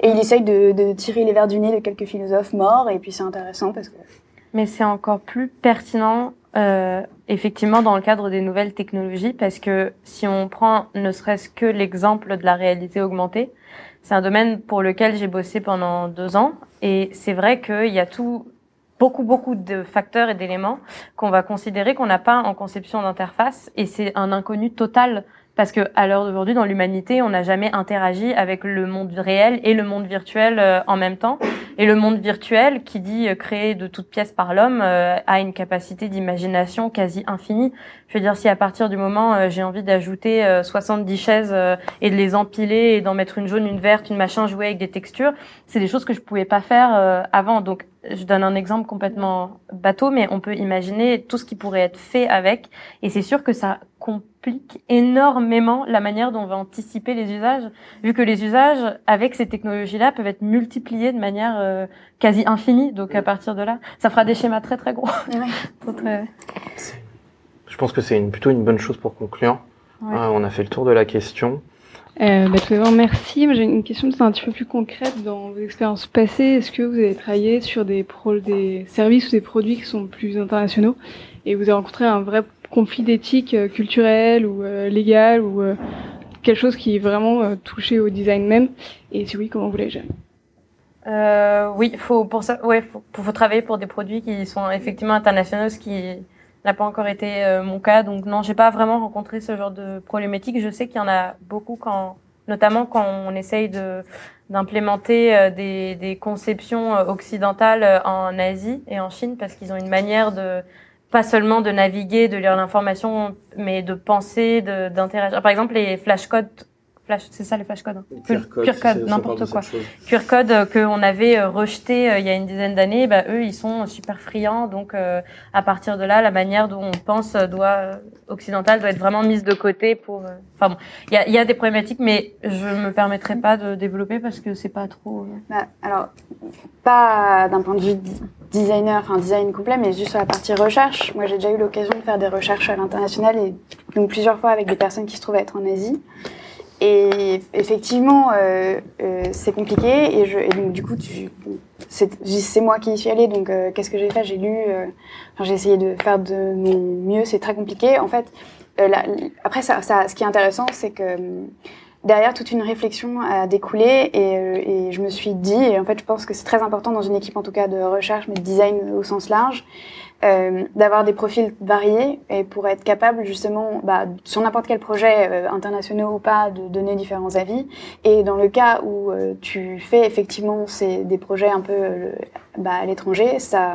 et il essaye de, de tirer les verres du nez de quelques philosophes morts. Et puis c'est intéressant parce que Mais c'est encore plus pertinent, euh, effectivement, dans le cadre des nouvelles technologies, parce que si on prend ne serait-ce que l'exemple de la réalité augmentée, c'est un domaine pour lequel j'ai bossé pendant deux ans, et c'est vrai qu'il y a tout, beaucoup, beaucoup de facteurs et d'éléments qu'on va considérer qu'on n'a pas en conception d'interface, et c'est un inconnu total. Parce que à l'heure d'aujourd'hui, dans l'humanité, on n'a jamais interagi avec le monde réel et le monde virtuel euh, en même temps. Et le monde virtuel, qui dit euh, créé de toutes pièces par l'homme, euh, a une capacité d'imagination quasi infinie. Je veux dire, si à partir du moment j'ai envie d'ajouter euh, 70 chaises et de les empiler et d'en mettre une jaune, une verte, une machin, jouer avec des textures, c'est des choses que je pouvais pas faire avant. Donc, je donne un exemple complètement bateau, mais on peut imaginer tout ce qui pourrait être fait avec. Et c'est sûr que ça complique énormément la manière dont on va anticiper les usages, vu que les usages avec ces technologies-là peuvent être multipliés de manière euh, quasi infinie. Donc à partir de là, ça fera des schémas très très gros. Très- Je pense que c'est une, plutôt une bonne chose pour conclure. Ouais. Euh, on a fait le tour de la question. Euh, bah, tout d'abord, merci. J'ai une question un petit peu plus concrète. Dans vos expériences passées, est-ce que vous avez travaillé sur des, pro des services ou des produits qui sont plus internationaux et vous avez rencontré un vrai conflit d'éthique euh, culturelle ou euh, légal ou euh, quelque chose qui est vraiment euh, touché au design même? Et si oui, comment vous l'avez géré? Euh, oui, faut pour ça, ouais, faut, faut travailler pour des produits qui sont effectivement internationaux, ce qui n'a pas encore été euh, mon cas. Donc non, j'ai pas vraiment rencontré ce genre de problématique. Je sais qu'il y en a beaucoup quand, notamment quand on essaye de d'implémenter euh, des, des conceptions euh, occidentales en Asie et en Chine parce qu'ils ont une manière de pas seulement de naviguer, de lire l'information, mais de penser, d'interagir. Par exemple, les flashcodes, flash, c'est ça les flashcodes, hein Pure code, n'importe quoi. QR code euh, qu'on avait euh, rejeté euh, il y a une dizaine d'années, bah, eux ils sont super friands. Donc euh, à partir de là, la manière dont on pense doit occidentale doit être vraiment mise de côté pour. euh, Enfin bon, il y a, il y a des problématiques, mais je me permettrai pas de développer parce que c'est pas trop. euh, Bah, alors, pas d'un point de vue designer, enfin design complet, mais juste sur la partie recherche. Moi, j'ai déjà eu l'occasion de faire des recherches à l'international et donc plusieurs fois avec des personnes qui se trouvent être en Asie. Et effectivement, euh, euh, c'est compliqué et, je, et donc du coup, c'est moi qui y suis allée. Donc, euh, qu'est-ce que j'ai fait? J'ai lu, euh, enfin, j'ai essayé de faire de mon mieux. C'est très compliqué. En fait, euh, la- après, ça, ça, ce qui est intéressant, c'est que hum, derrière toute une réflexion a découlé et, euh, et je me suis dit, et en fait je pense que c'est très important dans une équipe en tout cas de recherche mais de design au sens large, euh, d'avoir des profils variés et pour être capable justement bah, sur n'importe quel projet euh, international ou pas de donner différents avis. Et dans le cas où euh, tu fais effectivement c'est des projets un peu euh, bah, à l'étranger ça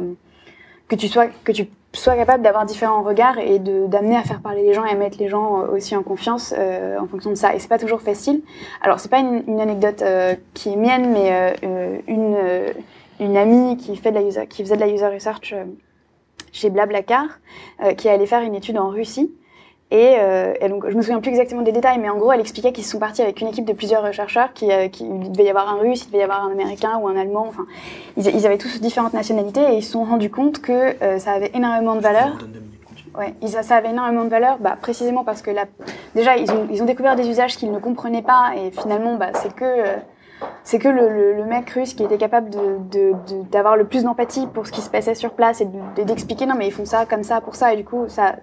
que tu sois que tu sois capable d'avoir différents regards et de d'amener à faire parler les gens et à mettre les gens euh, aussi en confiance euh, en fonction de ça. Et c'est pas toujours facile. Alors c'est pas une, une anecdote euh, qui est mienne mais euh, une une amie qui fait de la user qui faisait de la user research chez Blablacar euh, qui est allée faire une étude en Russie. Et, euh, et donc je me souviens plus exactement des détails mais en gros elle expliquait qu'ils sont partis avec une équipe de plusieurs chercheurs qui, euh, qui il devait y avoir un russe il devait y avoir un américain ou un allemand enfin ils, ils avaient tous différentes nationalités et ils se sont rendus compte que euh, ça avait énormément de valeur. Ouais, ils, ça avait énormément de valeur, bah, précisément parce que là, déjà, ils ont, ils ont découvert des usages qu'ils ne comprenaient pas, et finalement, bah, c'est que, euh, c'est que le, le, le mec russe qui était capable de, de, de- d'avoir le plus d'empathie pour ce qui se passait sur place et de- de- d'expliquer non mais ils font ça comme ça pour ça, et du coup, ça,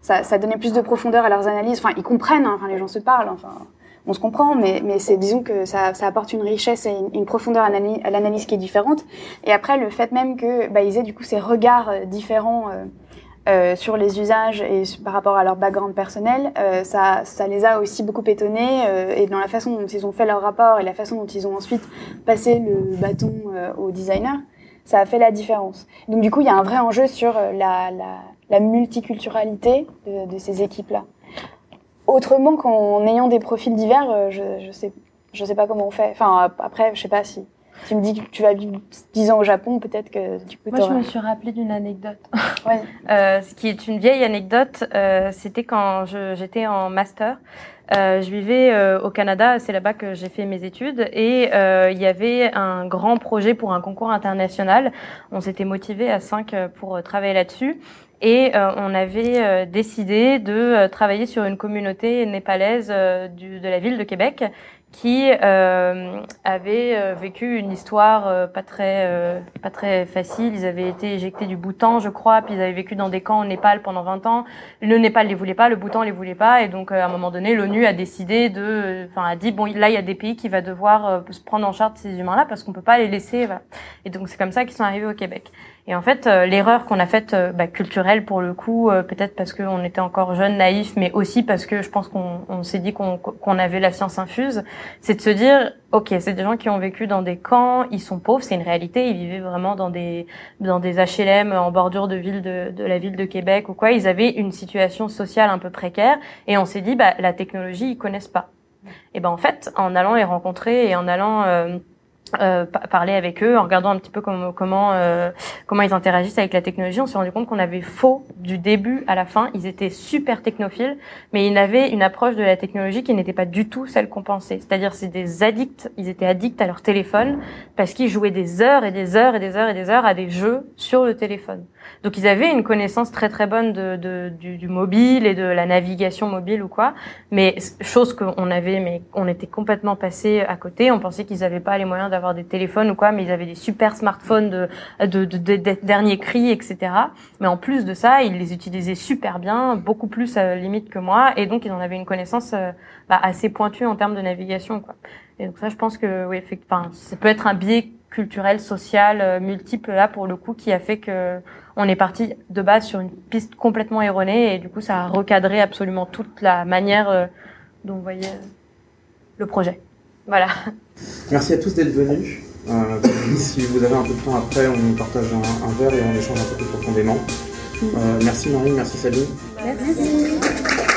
ça, ça donnait plus de profondeur à leurs analyses. Enfin, ils comprennent, hein, enfin, les gens se parlent, enfin, on se comprend, mais, mais c'est, disons que ça, ça apporte une richesse et une, une profondeur à l'analyse, à l'analyse qui est différente. Et après, le fait même que, bah, ils aient du coup ces regards euh, différents. euh, euh, sur les usages et par rapport à leur background personnel, euh, ça, ça les a aussi beaucoup étonnés euh, et dans la façon dont ils ont fait leur rapport et la façon dont ils ont ensuite passé le bâton aux designers, ça a fait la différence. Donc du coup, il y a un vrai enjeu sur la, la, la multiculturalité de, de ces équipes-là. Autrement qu'en ayant des profils divers, je, je sais je sais pas comment on fait. Enfin après, je sais pas si tu me dis que tu vas vivre 10 ans au Japon, peut-être que du coup. Moi, je me suis rappelé d'une anecdote. Ouais. Euh, ce qui est une vieille anecdote, euh, c'était quand j'étais en master. Euh, je vivais euh, au Canada, c'est là-bas que j'ai fait mes études, et euh, il y avait un grand projet pour un concours international. On s'était motivé à cinq euh, pour travailler là-dessus. Et euh, on avait euh, décidé de euh, travailler sur une communauté népalaise du, de la ville de Québec qui euh, avait euh, vécu une histoire euh, pas très euh, pas très facile. Ils avaient été éjectés du Bhoutan, je crois, puis ils avaient vécu dans des camps au Népal pendant 20 ans. Le Népal les voulait pas, le Bhoutan les voulait pas, et donc à un moment donné, l'ONU a décidé de, enfin a dit bon là il y a des pays qui va devoir se prendre en charge ces humains-là parce qu'on peut pas les laisser. Voilà. Et donc c'est comme ça qu'ils sont arrivés au Québec. Et en fait, euh, l'erreur qu'on a faite, euh, bah, culturelle pour le coup, euh, peut-être parce qu'on était encore jeunes, naïfs, mais aussi parce que je pense qu'on on s'est dit qu'on qu'on avait la science infuse, c'est de se dire, ok, c'est des gens qui ont vécu dans des camps, ils sont pauvres, c'est une réalité, ils vivaient vraiment dans des dans des HLM en bordure de ville de, de la ville de Québec ou quoi, ils avaient une situation sociale un peu précaire, et on s'est dit, bah la technologie, ils connaissent pas. Et ben en fait, en allant les rencontrer et en allant euh, euh, pa- parler avec eux, en regardant un petit peu comment comment euh, comment ils interagissent avec la technologie, on s'est rendu compte qu'on avait faux du début à la fin. Ils étaient super technophiles, mais ils avaient une approche de la technologie qui n'était pas du tout celle qu'on pensait. C'est-à-dire, c'est des addicts. Ils étaient addicts à leur téléphone parce qu'ils jouaient des heures et des heures et des heures et des heures à des jeux sur le téléphone. Donc, ils avaient une connaissance très très bonne de, de- du, du mobile et de la navigation mobile ou quoi, mais chose qu'on avait, mais on était complètement passé à côté. On pensait qu'ils n'avaient pas les moyens d'avoir des téléphones ou quoi, mais ils avaient des super smartphones de, de, de, de- de dernier cri, etc. Mais en plus de ça, ils les utilisaient super bien, beaucoup plus la limite que moi, et donc ils en avaient une connaissance euh, bah, assez pointue en termes de navigation. Quoi. Et donc ça, je pense que oui, effectivement, ça peut être un biais culturel, social, euh, multiple là pour le coup, qui a fait que on est parti de base sur une piste complètement erronée, et du coup, ça a recadré absolument toute la manière euh, dont vous voyez euh, le projet. Voilà. Merci à tous d'être venus. Euh, si vous avez un peu de temps après, on partage un, un verre et on échange un peu plus profondément. Euh, merci Marie, merci Sabine. Merci.